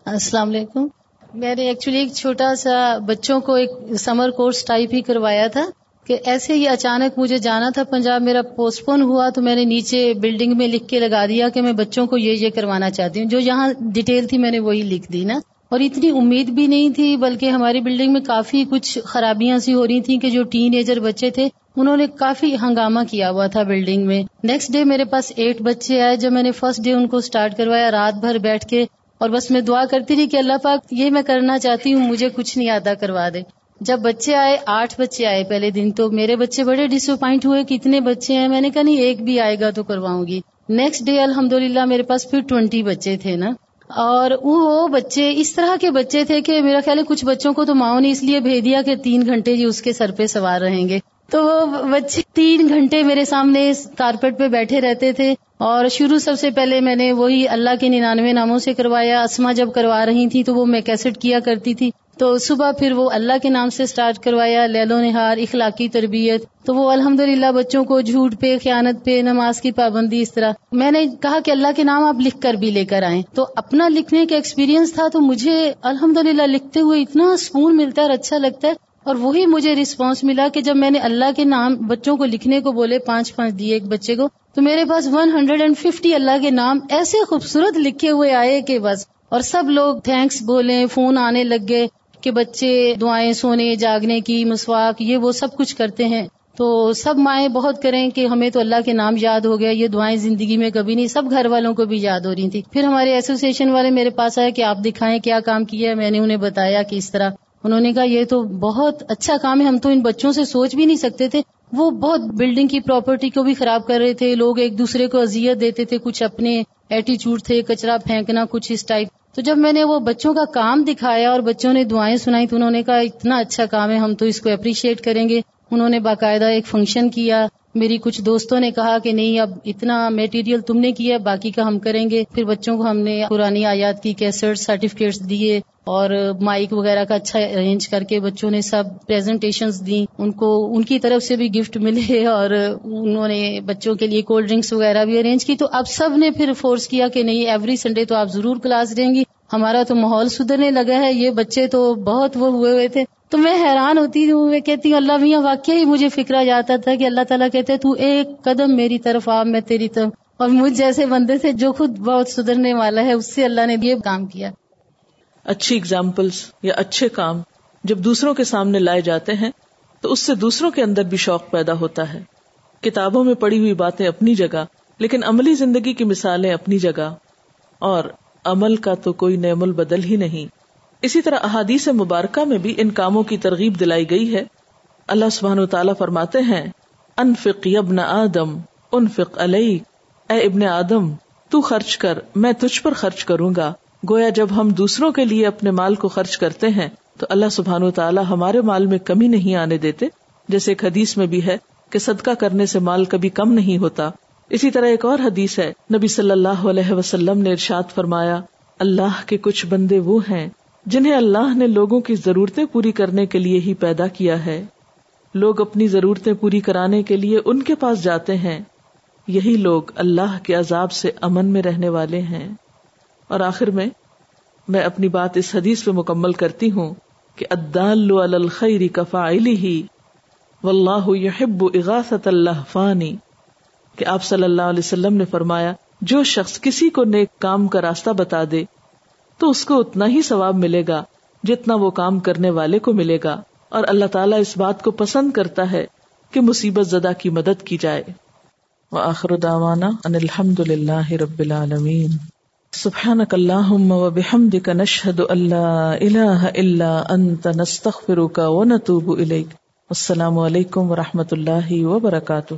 السلام علیکم۔ میں نے ایکچولی ایک چھوٹا سا بچوں کو ایک سمر کورس ٹائپ ہی کروایا تھا کہ ایسے ہی اچانک مجھے جانا تھا پنجاب، میرا پوسٹ پون ہوا تو میں نے نیچے بلڈنگ میں لکھ کے لگا دیا کہ میں بچوں کو یہ یہ کروانا چاہتی ہوں۔ جو یہاں ڈیٹیل تھی میں نے وہی لکھ دی نا۔ اور اتنی امید بھی نہیں تھی، بلکہ ہماری بلڈنگ میں کافی کچھ خرابیاں سی ہو رہی تھیں کہ جو ٹین ایجر بچے تھے، انہوں نے کافی ہنگامہ کیا ہوا تھا بلڈنگ میں۔ نیکسٹ ڈے میرے پاس ایٹ بچے آئے۔ جب میں نے فرسٹ ڈے ان کو اسٹارٹ کروایا، رات بھر بیٹھ کے اور بس میں دعا کرتی رہی کہ اللہ پاک یہ میں کرنا چاہتی ہوں، مجھے کچھ نہیں آتا کروا دے۔ جب بچے آئے، آٹھ بچے آئے پہلے دن، تو میرے بچے بڑے ڈس اپوائنٹ ہوئے کہ اتنے بچے ہیں۔ میں نے کہا، نہیں، ایک بھی آئے گا تو کرواؤں گی۔ نیکسٹ ڈے الحمد میرے پاس پھر ٹوینٹی بچے تھے نا۔ اور وہ بچے اس طرح کے بچے تھے کہ میرا خیال ہے کچھ بچوں کو تو ماؤں نے اس لیے بھیج دیا کہ تین گھنٹے جی اس کے سر پہ سوار رہیں گے۔ تو وہ بچے تین گھنٹے میرے سامنے کارپیٹ پہ بیٹھے رہتے تھے اور شروع سب سے پہلے میں نے وہی اللہ کے ننانوے ناموں سے کروایا اسما جب کروا رہی تھی تو وہ میں کیسٹ کیا کرتی تھی۔ تو صبح پھر وہ اللہ کے نام سے سٹارٹ کروایا لیلو نہار، اخلاقی تربیت۔ تو وہ الحمد بچوں کو جھوٹ پہ، خیانت پہ، نماز کی پابندی اس طرح۔ میں نے کہا کہ اللہ کے نام آپ لکھ کر بھی لے کر آئیں۔ تو اپنا لکھنے کا ایکسپیرینس تھا تو مجھے الحمد لکھتے ہوئے اتنا سکون ملتا ہے اور اچھا لگتا ہے۔ اور وہی مجھے رسپانس ملا کہ جب میں نے اللہ کے نام بچوں کو لکھنے کو بولے، پانچ پانچ دیے ایک بچے کو، تو میرے پاس one hundred and fifty Allah کے نام ایسے خوبصورت لکھے ہوئے آئے کہ بس۔ اور سب لوگ تھینکس بولے فون آنے لگ گئے کہ بچے دعائیں سونے، جاگنے کی، مسواک، یہ وہ سب کچھ کرتے ہیں۔ تو سب مائیں بہت کریں کہ ہمیں تو اللہ کے نام یاد ہو گیا، یہ دعائیں زندگی میں کبھی نہیں، سب گھر والوں کو بھی یاد ہو رہی تھی پھر ہمارے ایسوسیشن والے میرے پاس آئے کہ آپ دکھائیں کیا کام کیا ہے، میں نے انہیں بتایا کہ اس طرح انہوں نے کہا، یہ تو بہت اچھا کام ہے، ہم تو ان بچوں سے سوچ بھی نہیں سکتے تھے۔ وہ بہت بلڈنگ کی پراپرٹی کو بھی خراب کر رہے تھے۔ لوگ ایک دوسرے کو اذیت دیتے تھے، کچھ اپنے ایٹیچیوڈ تھے، کچرا پھینکنا، کچھ اس ٹائپ تو جب میں نے وہ بچوں کا کام دکھایا اور بچوں نے دعائیں سنائی، تو انہوں نے کہا، اتنا اچھا کام ہے، ہم تو اس کو اپریشیٹ کریں گے۔ انہوں نے باقاعدہ ایک فنکشن کیا۔ میری کچھ دوستوں نے کہا کہ نہیں، اب اتنا میٹیریل تم نے کیا، باقی کا ہم کریں گے۔ پھر بچوں کو ہم نے پرانی آیات کی کیسٹ سرٹیفکیٹس دیے۔ اور مائک وغیرہ کا اچھا ارینج کر کے بچوں نے سب پریزنٹیشن دی ان کو، ان کی طرف سے بھی گفٹ ملے اور انہوں نے بچوں کے لیے کولڈ ڈرنکس وغیرہ بھی ارینج کی۔ تو اب سب نے پھر فورس کیا کہ نہیں ایوری سنڈے تو آپ ضرور کلاس دیں گی۔ ہمارا تو ماحول سدھرنے لگا ہے۔ یہ بچے تو بہت وہ ہوئے ہوئے تھے۔ تو میں حیران ہوتی ہوں، میں کہتی ہوں، اللہ میاں، واقعی ہی مجھے فکر جاتا تھا کہ اللہ تعالیٰ کہتے تو ایک قدم میری طرف آ، میں تیری طرف۔ اور مجھ جیسے بندے تھے جو خود بہت سدھرنے والا ہے، اس سے اللہ نے یہ کام کیا۔ اچھی اگزامپلس یا اچھے کام جب دوسروں کے سامنے لائے جاتے ہیں، تو اس سے دوسروں کے اندر بھی شوق پیدا ہوتا ہے۔ کتابوں میں پڑی ہوئی باتیں اپنی جگہ، لیکن عملی زندگی کی مثالیں اپنی جگہ۔ اور عمل کا تو کوئی نعم البدل ہی نہیں۔ اسی طرح احادیث مبارکہ میں بھی ان کاموں کی ترغیب دلائی گئی ہے۔ اللہ سبحان و تعالیٰ فرماتے ہیں، انفق ابن آدم، انفق علیہ اے ابن آدم، تو خرچ کر، میں تجھ پر خرچ کروں گا۔ گویا جب ہم دوسروں کے لیے اپنے مال کو خرچ کرتے ہیں، تو اللہ سبحان و تعالیٰ ہمارے مال میں کمی نہیں آنے دیتے۔ جیسے ایک حدیث میں بھی ہے کہ صدقہ کرنے سے مال کبھی کم نہیں ہوتا۔ اسی طرح ایک اور حدیث ہے، نبی صلی اللہ علیہ وسلم نے ارشاد فرمایا، اللہ کے کچھ بندے وہ ہیں جنہیں اللہ نے لوگوں کی ضرورتیں پوری کرنے کے لیے ہی پیدا کیا ہے۔ لوگ اپنی ضرورتیں پوری کرانے کے لیے ان کے پاس جاتے ہیں۔ یہی لوگ اللہ کے عذاب سے امن میں رہنے والے ہیں۔ اور آخر میں میں اپنی بات اس حدیث پہ مکمل کرتی ہوں کہ ادال الخری کفا ہی و اللہ یحب اغاثت اللہ فانی کہ آپ صلی اللہ علیہ وسلم نے فرمایا، جو شخص کسی کو نیک کام کا راستہ بتا دے، تو اس کو اتنا ہی ثواب ملے گا جتنا وہ کام کرنے والے کو ملے گا۔ اور اللہ تعالیٰ اس بات کو پسند کرتا ہے کہ مصیبت زدہ کی مدد کی جائے۔ وآخر دعوانا ان الحمد للہ رب العالمین۔ سبحانك اللهم وبحمدك نشهد ان لا اله الا انت نستغفرك ونتوب اليك السلام علیکم و رحمۃ اللہ وبرکاتہ۔